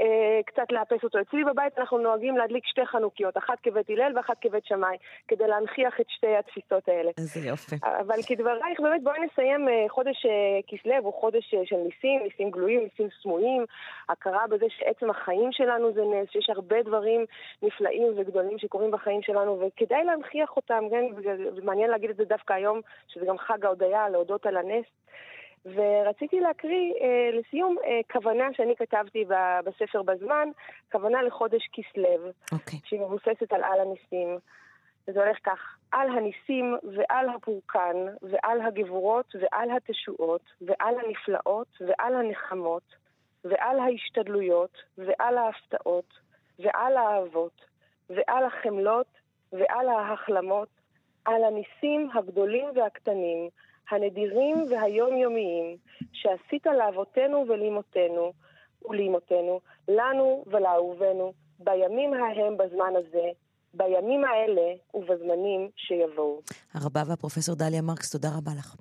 אה, קצת לאפס אותו. אצלי בבית אנחנו נוהגים להדליק שתי חנוכיות, אחת כבית הלל ואחת כבית שמאי, כדי להנכיח את שתי התפיסות האלה. איזה יופי. אבל כדברייך, באמת בואי נסיים אה, חודש אה, כסלו, הוא חודש אה, של ניסים, ניסים גלויים, ניסים סמויים, הכרה בזה שעצם החיים שלנו זה נס, שיש הרבה דברים נפלאים וגדולים שקורים בחיים שלנו, וכדאי להנכיח אותם, כן? מעניין להגיד את זה דווקא היום, שזה גם חג ההודיה, להודות על הנס. ורציתי להקריא אה, לסיום אה, כוונה שאני כתבתי ב- בספר בזמן, כוונה לחודש כסלו, אוקיי. שהיא מבוססת על על הניסים. וזה הולך כך, על הניסים ועל הפורקן ועל הגבורות ועל התשועות ועל הנפלאות ועל הנחמות ועל ההשתדלויות ועל ההפתעות ועל האהבות ועל החמלות ועל ההחלמות, על הניסים הגדולים והקטנים, הנדירים והיומיומיים, שעשית לאבותינו ולאמותינו ולאמותינו, לנו ולאהובינו, בימים ההם בזמן הזה, בימים האלה ובזמנים שיבואו. הרבה והפרופסור דליה מרקס, תודה רבה לך.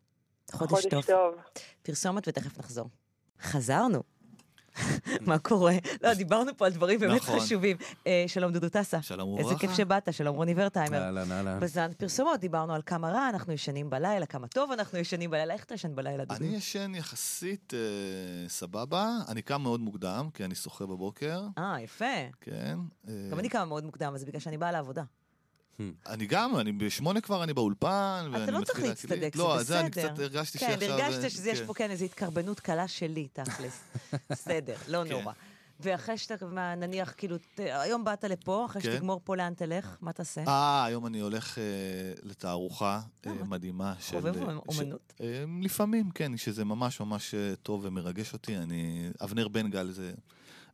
חודש, חודש טוב. פרסומת ותכף נחזור. חזרנו. [LAUGHS] מה קורה? לא, דיברנו פה על דברים באמת נכון. חשובים. אה, שלום דודו טסה. שלום איזה וברכה. כיף שבאת, שלום רוני ורטהיימר. אהלן, אהלן. בזמן פרסומות, דיברנו על כמה רע אנחנו ישנים בלילה, כמה טוב אנחנו ישנים בלילה. איך אתה ישן בלילה, דודו? אני ישן יחסית אה, סבבה, אני קם מאוד מוקדם, כי אני שוחה בבוקר. אה, יפה. כן. אה, גם אני קמה מאוד מוקדם, אז בגלל שאני באה לעבודה. אני גם, אני בשמונה כבר אני באולפן, ואני אתה לא צריך. להצטדק, זה לא, בסדר. זה אני קצת הרגשתי כן, שעכשיו... הרגשת שיש כן. פה כן איזו התקרבנות קלה שלי, תכלס. [LAUGHS] בסדר, לא כן. נורא. ואחרי שאתה, נניח, כאילו, היום באת לפה, אחרי כן. שתגמור פה, לאן תלך? מה תעשה? אה, היום אני הולך אה, לתערוכה אה, מדהימה של... חובב אה, אומנות? אה, לפעמים, כן, שזה ממש ממש אה, טוב ומרגש אותי. אני... אבנר בן גל זה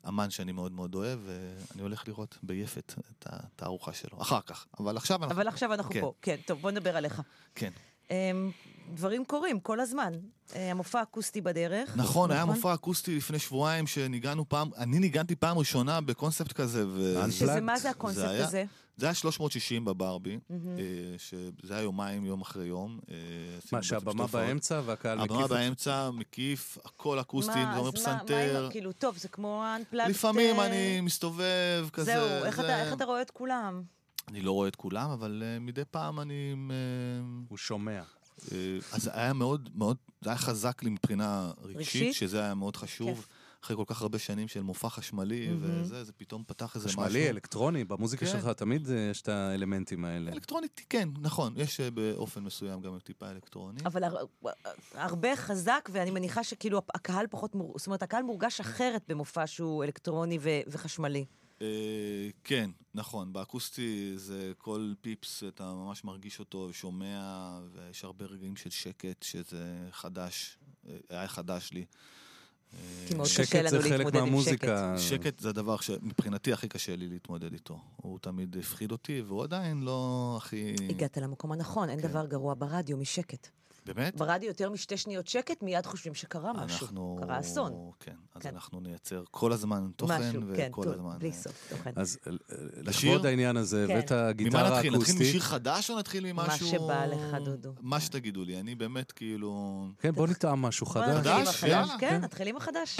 אמן שאני מאוד מאוד אוהב, ואני הולך לראות ביפת את התערוכה שלו. אחר כך. אבל עכשיו אנחנו... אבל עכשיו אנחנו כן, פה. כן, טוב, בוא נדבר עליך. כן. אמ, דברים קורים כל הזמן. אה, המופע האקוסטי בדרך. נכון, היה מופע אקוסטי לפני שבועיים שניגענו פעם, אני ניגנתי פעם ראשונה בקונספט כזה. ו... שזה מה זה הקונספט הזה? זה היה 360 בברבי. אה, שזה היה יומיים, יום אחרי יום. אה, מה, שהבמה. באמצע והקהל מקיף הבמה? באמצע, מקיף, הכל אקוסטי, מה, זה אומר אז מה- מה פסנתר. עם, כאילו, טוב, זה כמו ה-unplugged... לפעמים אני מסתובב כזה. זהו, איך זה- אתה- איך אתה רואה את כולם? אני לא רואה את כולם, אבל אה, מדי פעם אני... הוא שומע. אז היה מאוד, מאוד, זה היה חזק לי מבחינה רגשית, רגשית? שזה היה מאוד חשוב. כיף. אחרי כל כך הרבה שנים של מופע חשמלי מהמם. וזה, זה פתאום פתח איזה משהו. חשמלי, אלקטרוני, במוזיקה כן. שלך תמיד אה, יש את האלמנטים האלה. אלקטרונית, כן, נכון, יש אה, באופן מסוים גם טיפה אלקטרוני. אבל הר- הרבה חזק, ואני מניחה שכאילו הקהל פחות, מור- זאת אומרת, הקהל מורגש אחרת במופע שהוא אלקטרוני ו- וחשמלי. אה, כן, נכון, באקוסטי זה כל פיפס, אתה ממש מרגיש אותו ושומע, ויש הרבה רגעים של שקט, שזה חדש, אה, היה חדש לי. כי מאוד שקט קשה לנו זה חלק להתמודד עם מהמוזיקה. שקט. שקט זה הדבר שמבחינתי הכי קשה לי להתמודד איתו. הוא תמיד הפחיד אותי, והוא עדיין לא הכי... הגעת למקום הנכון, אין דבר גרוע ברדיו משקט. באמת? ברדיו יותר משתי שניות שקט, מיד חושבים שקרה משהו. אנחנו... קרה אסון. כן, אז כן. אנחנו נייצר כל הזמן תוכן, משהו, כן, וכל טוב, הזמן... בלי אה, סוף תוכן. אז אה, לשיר? לכבוד העניין הזה, כן. הבאת ממה גיטרה נתחיל? נתחיל אקוסטית. משיר חדש או נתחיל מה ממשהו... שבא לך, דודו. מה שתגידו לי, אני באמת כאילו... כן, בוא נטעם משהו חדש. נתחיל עם חדש? יאללה. כן, נתחיל עם החדש.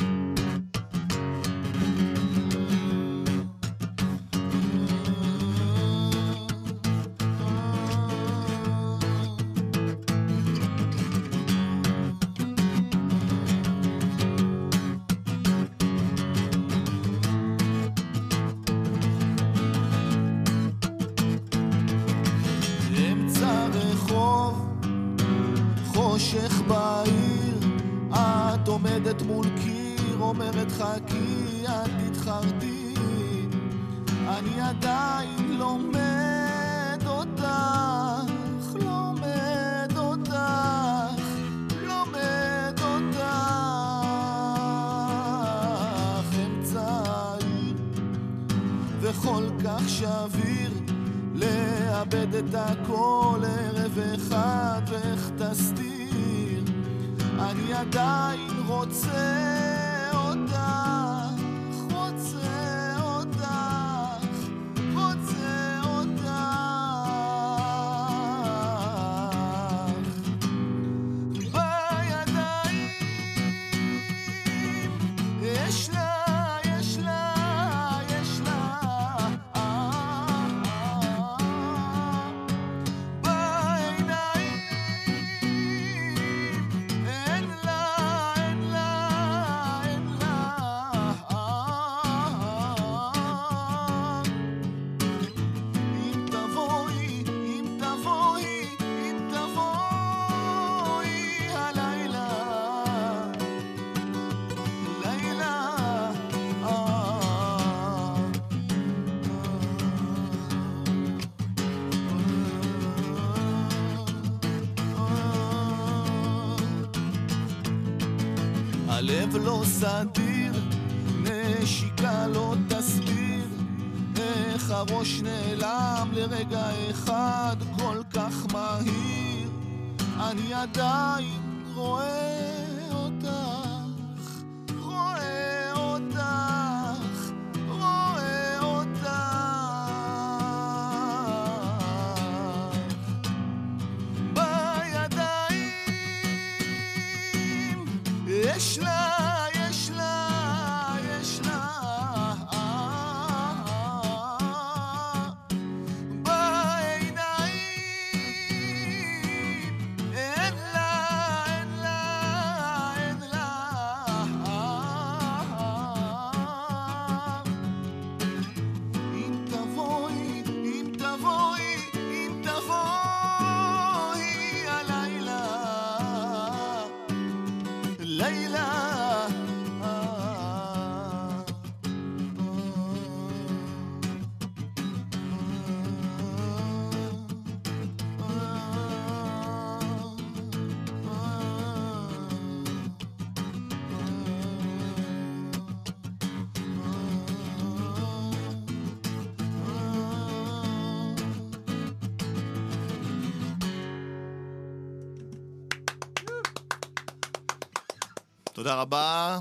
תודה רבה.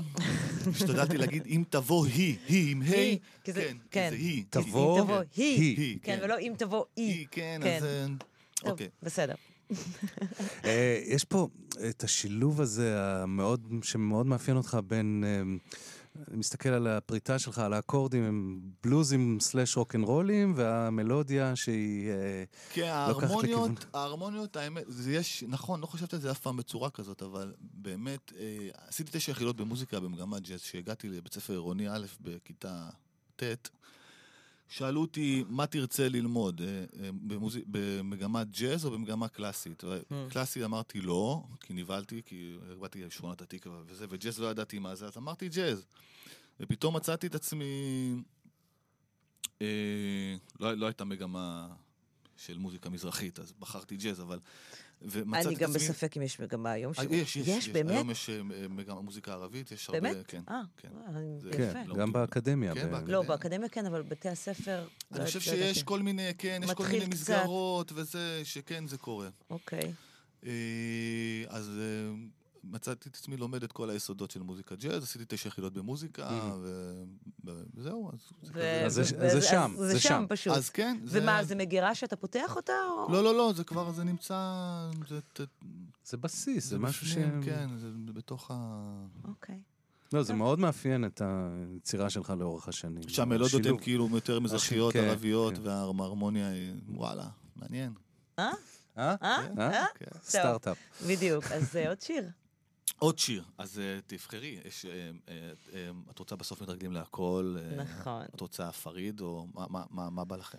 השתדלתי להגיד אם תבוא היא, היא עם ה', היא, כי זה- כן, כן. זה היא. תבוא היא, היא, כן, כן. ולא אם תבוא היא. כן, אז... אה, טוב, אוקיי. בסדר. אה, יש פה את השילוב הזה המאוד, שמאוד מאפיין אותך בין... אה, מסתכל על הפריטה שלך, על האקורדים, הם בלוזים סלאש רוקנרולים, והמלודיה שהיא אה, כן, לוקחת לכיוון... ההרמוניות, ההרמוניות, האמת, זה יש, נכון, לא חשבתי על זה אף פעם בצורה כזאת, אבל באמת, אה, עשיתי תשע יחידות במוזיקה במגמת ג'אז, כשהגעתי לבית ספר עירוני א' בכיתה ט', שאלו אותי, מה תרצה ללמוד, אה, אה. במגמת ג'אז או במגמה קלאסית? קלאסי אמרתי לא, כי נבהלתי, כי באתי לשכונת התקווה וזה, וג'אז לא ידעתי מה זה, אז אמרתי ג'אז. ופתאום מצאתי את עצמי... אה, לא, לא הייתה מגמה של מוזיקה מזרחית, אז בחרתי ג'אז, אבל... ומצאתי אני גם עצמי- בספק אם יש מגמה היום. אה, ש- יש, יש, יש, באמת? היום יש אה, מגמה מוזיקה ערבית, יש הרבה... באמת? כן. אה, כן. יפה. לא גם. באקדמיה. כן, באקדמיה. לא, באקדמיה כן, אבל בבתי הספר... אני לא- חושב לא שיש. כל מיני, כן, יש כל מיני. מסגרות וזה, שכן, זה קורה. אוקיי. אה, אז מצאתי את עצמי לומד את כל היסודות של מוזיקה ג'אז, עשיתי תשע יחידות במוזיקה, וזהו, אז זה שם, זה שם. פשוט. אז כן, ומה, זה מגירה שאתה פותח אותה? או- לא, לא, לא, זה כבר, זה נמצא... זה, בסיס, זה משהו ש... כן, זה בתוך ה... אוקיי. לא, זה מאוד מאפיין את היצירה שלך לאורך השנים. שהמלודיות הן. כאילו יותר מזרחיות, כן, ערביות, כן. וההרמוניה היא, וואלה, מעניין. אה? אה? אה? כן, אה? סטארט-אפ. בדיוק, אז עוד שיר. עוד שיר, אז אה, תבחרי, יש, אה, אה, את רוצה בסוף מתרגלים להכל? נכון. את רוצה פריד, או מה- מה- מה מה בא לכם?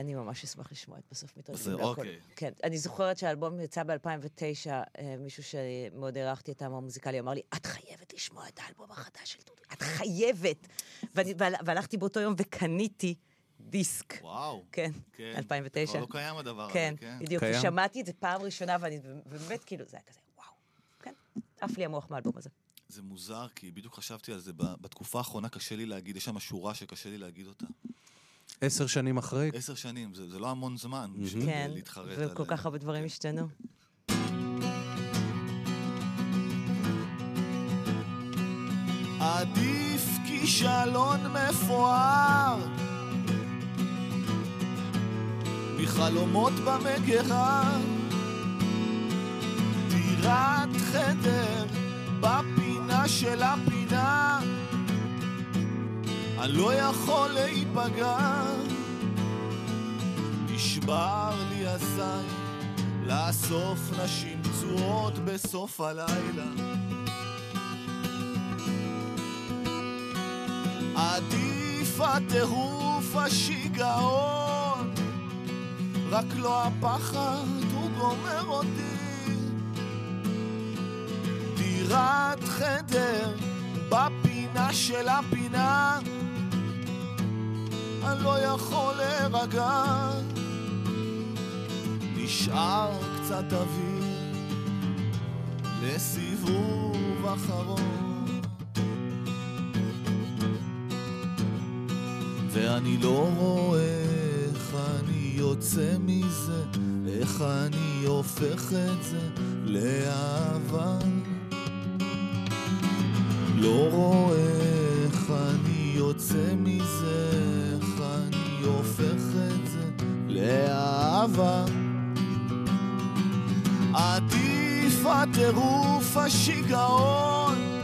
אני ממש אשמח לשמוע את בסוף זה מתרגלים להכל. אוקיי. כן, אני זוכרת שהאלבום יצא ב-2009, מישהו שמאוד הערכתי את העם המוזיקלי אמר לי, את חייבת לשמוע את האלבום החדש של דודו, את חייבת. ואני- והל- והלכתי באותו יום וקניתי דיסק. וואו. כן, כן. 2009. כבר לא קיים הדבר הזה, כן, כן? בדיוק, קיים? שמעתי את זה פעם ראשונה, ואני באמת, כאילו, זה היה כזה. כן, עף לי המוח מהאלבום הזה. זה מוזר, כי בדיוק חשבתי על זה, בתקופה האחרונה קשה לי להגיד, יש שם שורה שקשה לי להגיד אותה. עשר שנים אחרי, עשר שנים, זה זה לא המון זמן בשביל כן, להתחרט על... וכל כך הרבה דברים השתנו. עדיף כישלון מפואר מחלומות במגירה דירת חדר בפינה של הפינה. אני לא יכול להיפגע. נשבר לי הזין לאסוף נשים פצועות בסוף הלילה. עדיף הטירוף השיגעון רק לא הפחד הוא גומר אותי דירת חדר בפינה של הפינה. אני לא יכול להירגע. נשאר קצת אוויר לסיבוב אחרון. ואני לא רואה איך אני יוצא מזה איך אני הופך את זה לאהבה. לא רואה איך אני יוצא מזה, איך אני הופך את זה לאהבה. עדיף הטירוף השיגעון,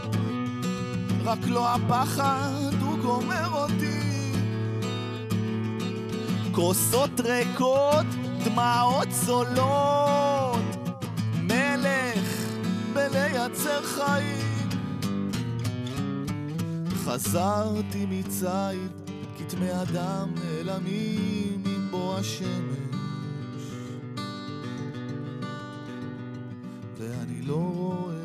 רק לא הפחד, הוא גומר אותי. כוסות ריקות, דמעות צולות, מלך בלייצר חיים. חזרתי מציד, כתמי אדם נעלמים עם בוא השמש. ואני לא רואה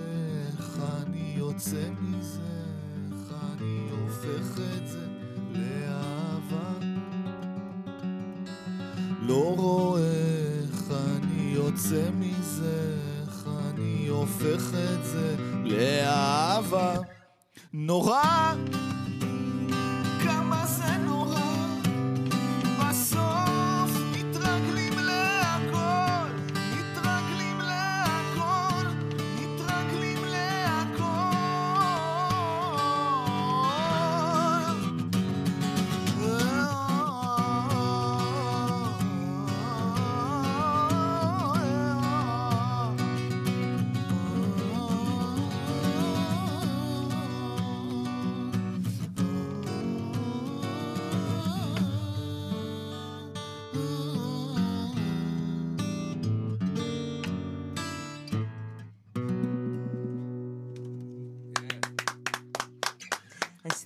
איך אני יוצא מזה, איך אני הופך את זה לאהבה. לא רואה איך אני יוצא מזה, איך אני הופך את זה לאהבה. נורא,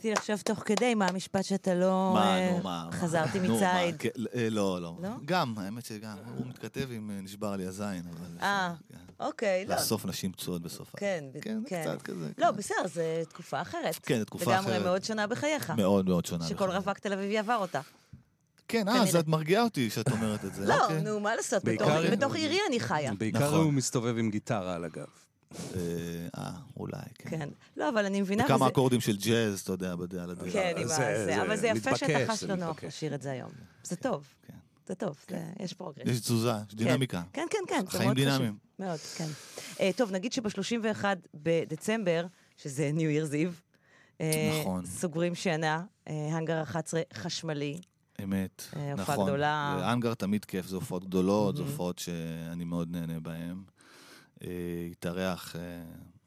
ניסיתי לחשוב תוך כדי מה המשפט שאתה לא... מה, אה, נו, מה? חזרתי. כן, אה, לא, לא. לא? גם, האמת שגם. הוא מתכתב עם אה, נשבר לי הזין, אבל... אה, אוקיי, לא. לאסוף נשים פצועות בסוף. כן, כן, כן. קצת כזה. לא, בסדר, זו תקופה אחרת. כן, זו תקופה לגמרי אחרת. מאוד שונה בחייך. מאוד מאוד שונה. שכל רווק תל אביבי עבר אותה. כן, אה, אז את מרגיעה אותי שאת אומרת את זה. לא, אוקיי. נו, מה לעשות, בתוך עירי אני חיה. בעיקר נכון. הוא מסתובב עם גיטרה על הגב. אה, אולי, כן. כן. לא, אבל אני מבינה... וכמה וזה- אקורדים של ג'אז, אתה יודע. על הדרך. כן, אבל זה יפה שאתה חש זה לא נוח מתבקש. לשיר את זה היום. זה טוב. זה טוב, זה- יש progress. יש תזוזה, יש כן. דינמיקה. כן, כן, כן, חיים. דינמיים. מאוד, כן. אה, טוב, נגיד שב-31 בדצמבר, שזה New Year's Eve, אה, נכון. סוגרים שנה, אה, האנגר 11 חשמלי. אמת, אה, הופעה נכון. גדולה. האנגר תמיד כיף, זה הופעות גדולות, זה. הופעות שאני מאוד נהנה בהן. אה, התארח אה,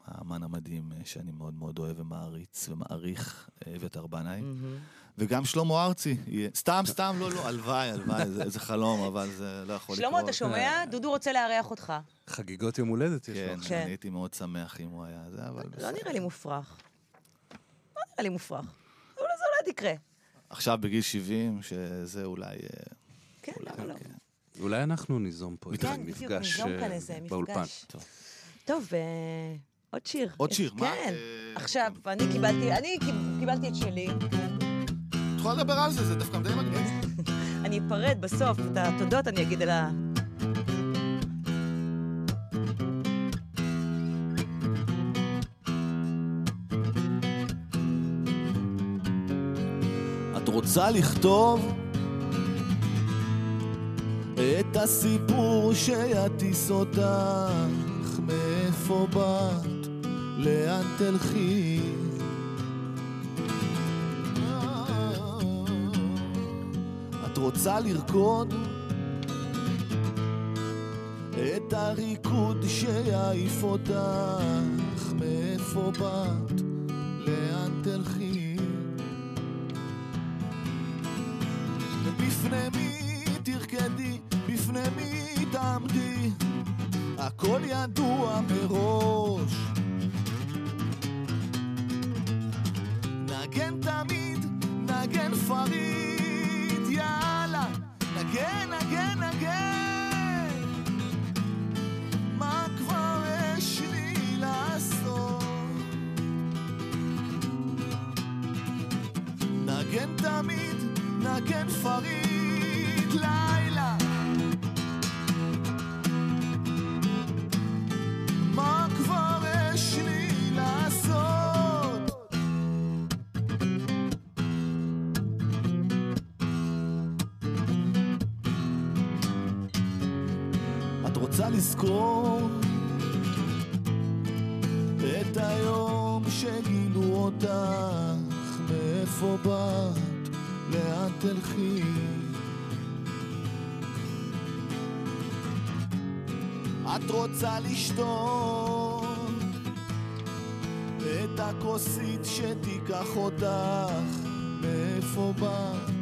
האמן המדהים אה, שאני מאוד מאוד אוהב ומעריץ ומעריך, אה, אביתר בנאי. וגם שלמה ארצי. סתם, סתם, לא, לא, הלוואי, הלוואי, זה- זה חלום, אבל זה לא יכול לקרות. שלמה, אתה שומע? דודו רוצה לארח אותך. חגיגות יום הולדת יש כן, לו. כן. אני הייתי מאוד שמח אם הוא היה זה, אבל לא נראה לי מופרך. לא נראה לי מופרך. אבל זה אולי תקרה. עכשיו בגיל 70, שזה אולי... אה, כן, למה לא? אולי אנחנו ניזום פה איזה כן, בדיוק, מפגש ניזום כאן אה, איזה באולפן. מפגש. טוב, אה, עוד שיר. עוד שיר, מה? כן. עכשיו, אני קיבלתי, אני קיב- קיבלתי את שלי. את יכולה לדבר על זה, זה דווקא די מגניב. [LAUGHS] אני אפרד בסוף, את התודות אני אגיד על ה... את רוצה לכתוב את הסיפור שיטיס אותך, מאיפה באת, לאן תלכי. את רוצה לרקוד את הריקוד שיעיף אותך, מאיפה באת, לאן תלכי. בפני מי תרקדי, בפני מי תעמדי, הכל ידוע מראש. נגן תמיד, נגן פריד, יאללה, נגן, נגן, נגן. מה כבר יש לי לעשות? נגן תמיד, נגן פריד, לילה. את רוצה לשתות את הכוסית שתיקח אותך, מאיפה באת,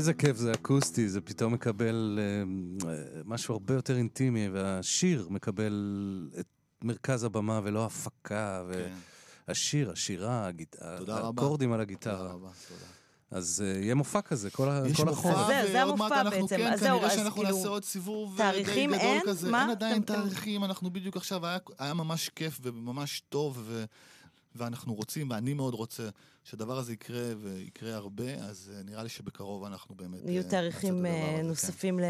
איזה כיף זה אקוסטי, זה פתאום מקבל אה, אה, משהו הרבה יותר אינטימי, והשיר מקבל את מרכז הבמה ולא הפקה, והשיר, השירה, הגיט... האקורדים על הגיטרה. תודה רבה, תודה. אז אה, יהיה מופע כזה כל, ה- יש מופע, החורף. ועוד מעט המופע אנחנו בעצם. כן, כנראה שאנחנו כאילו, נעשה עוד סיבוב תאריכים די גדול אין? כזה. מה? אין עדיין אתם- תאריכים, אנחנו בדיוק עכשיו, היה, ממש כיף וממש טוב, ואנחנו רוצים, ואני מאוד רוצה שהדבר הזה יקרה, ויקרה הרבה, אז אה, נראה לי שבקרוב אנחנו באמת... יהיו אה, תאריכים אה, כן. נוספים ל-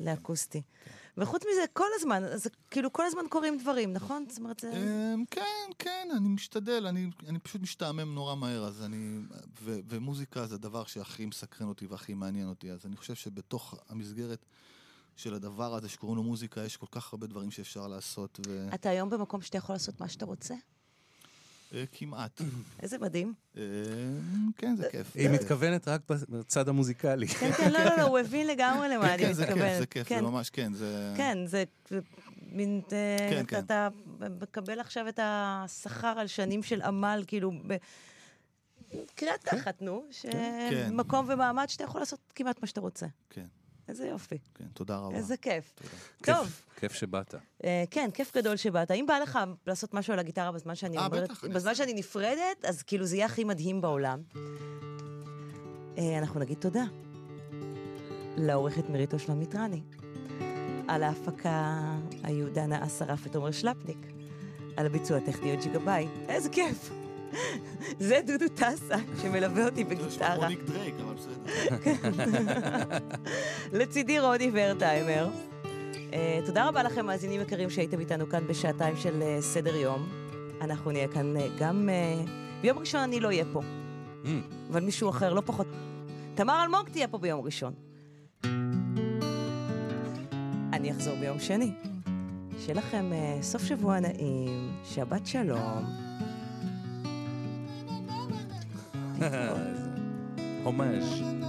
לאקוסטי. וחוץ מזה, כל הזמן, אז כאילו כל הזמן קורים דברים, נכון? זאת אומרת, זה... אמ, כן, כן, אני משתדל, אני, אני פשוט משתעמם נורא מהר, אז אני... ו, ומוזיקה זה הדבר שהכי מסקרן אותי והכי מעניין אותי, אז אני חושב שבתוך המסגרת של הדבר הזה שקוראים לו מוזיקה, יש כל כך הרבה דברים שאפשר לעשות, ו... אתה היום במקום שאתה יכול לעשות מה שאתה רוצה? אה, כמעט. איזה מדהים. אה, כן, זה כיף. היא מתכוונת רק בצד המוזיקלי. כן, כן, לא, לא, לא, הוא הבין לגמרי למה כן, אני כן, זה כיף, מתכוונת. זה כיף, זה כן. ממש, כן, זה... כן, זה מין... אה, כן, אתה- כן. אתה מקבל עכשיו את השכר על שנים של עמל, כאילו, קריאת תחת, נו, כן. שמקום ומעמד שאתה יכול לעשות כמעט מה שאתה רוצה. כן. איזה יופי. כן, תודה רבה. איזה כיף. כיף, טוב, כיף שבאת. אה, כן, כיף גדול שבאת. אם בא לך לעשות משהו על הגיטרה בזמן שאני אה, אומרת, בטח, אני בזמן שאני נפרדת, אז כאילו זה יהיה הכי מדהים בעולם. אה, אנחנו נגיד תודה לעורכת מירית אושלם מיטרני. על ההפקה היו דנה אסרף ותומר שלפניק. על הביצוע הטכני יוג'י גבאי. איזה כיף! זה דודו טסה, שמלווה אותי בגיטרה. רוניק דרייק, אבל בסדר. [LAUGHS] לצידי רוני ורטהיימר. Uh, תודה רבה לכם, מאזינים יקרים, שהייתם איתנו כאן בשעתיים של uh, סדר יום. אנחנו נהיה כאן uh, גם... ביום ראשון אני לא אהיה פה, Mm. אבל מישהו אחר, לא פחות. תמר אלמוג תהיה פה ביום ראשון. אני אחזור ביום שני. שיהיה לכם סוף שבוע נעים, שבת שלום. Romance. [LAUGHS]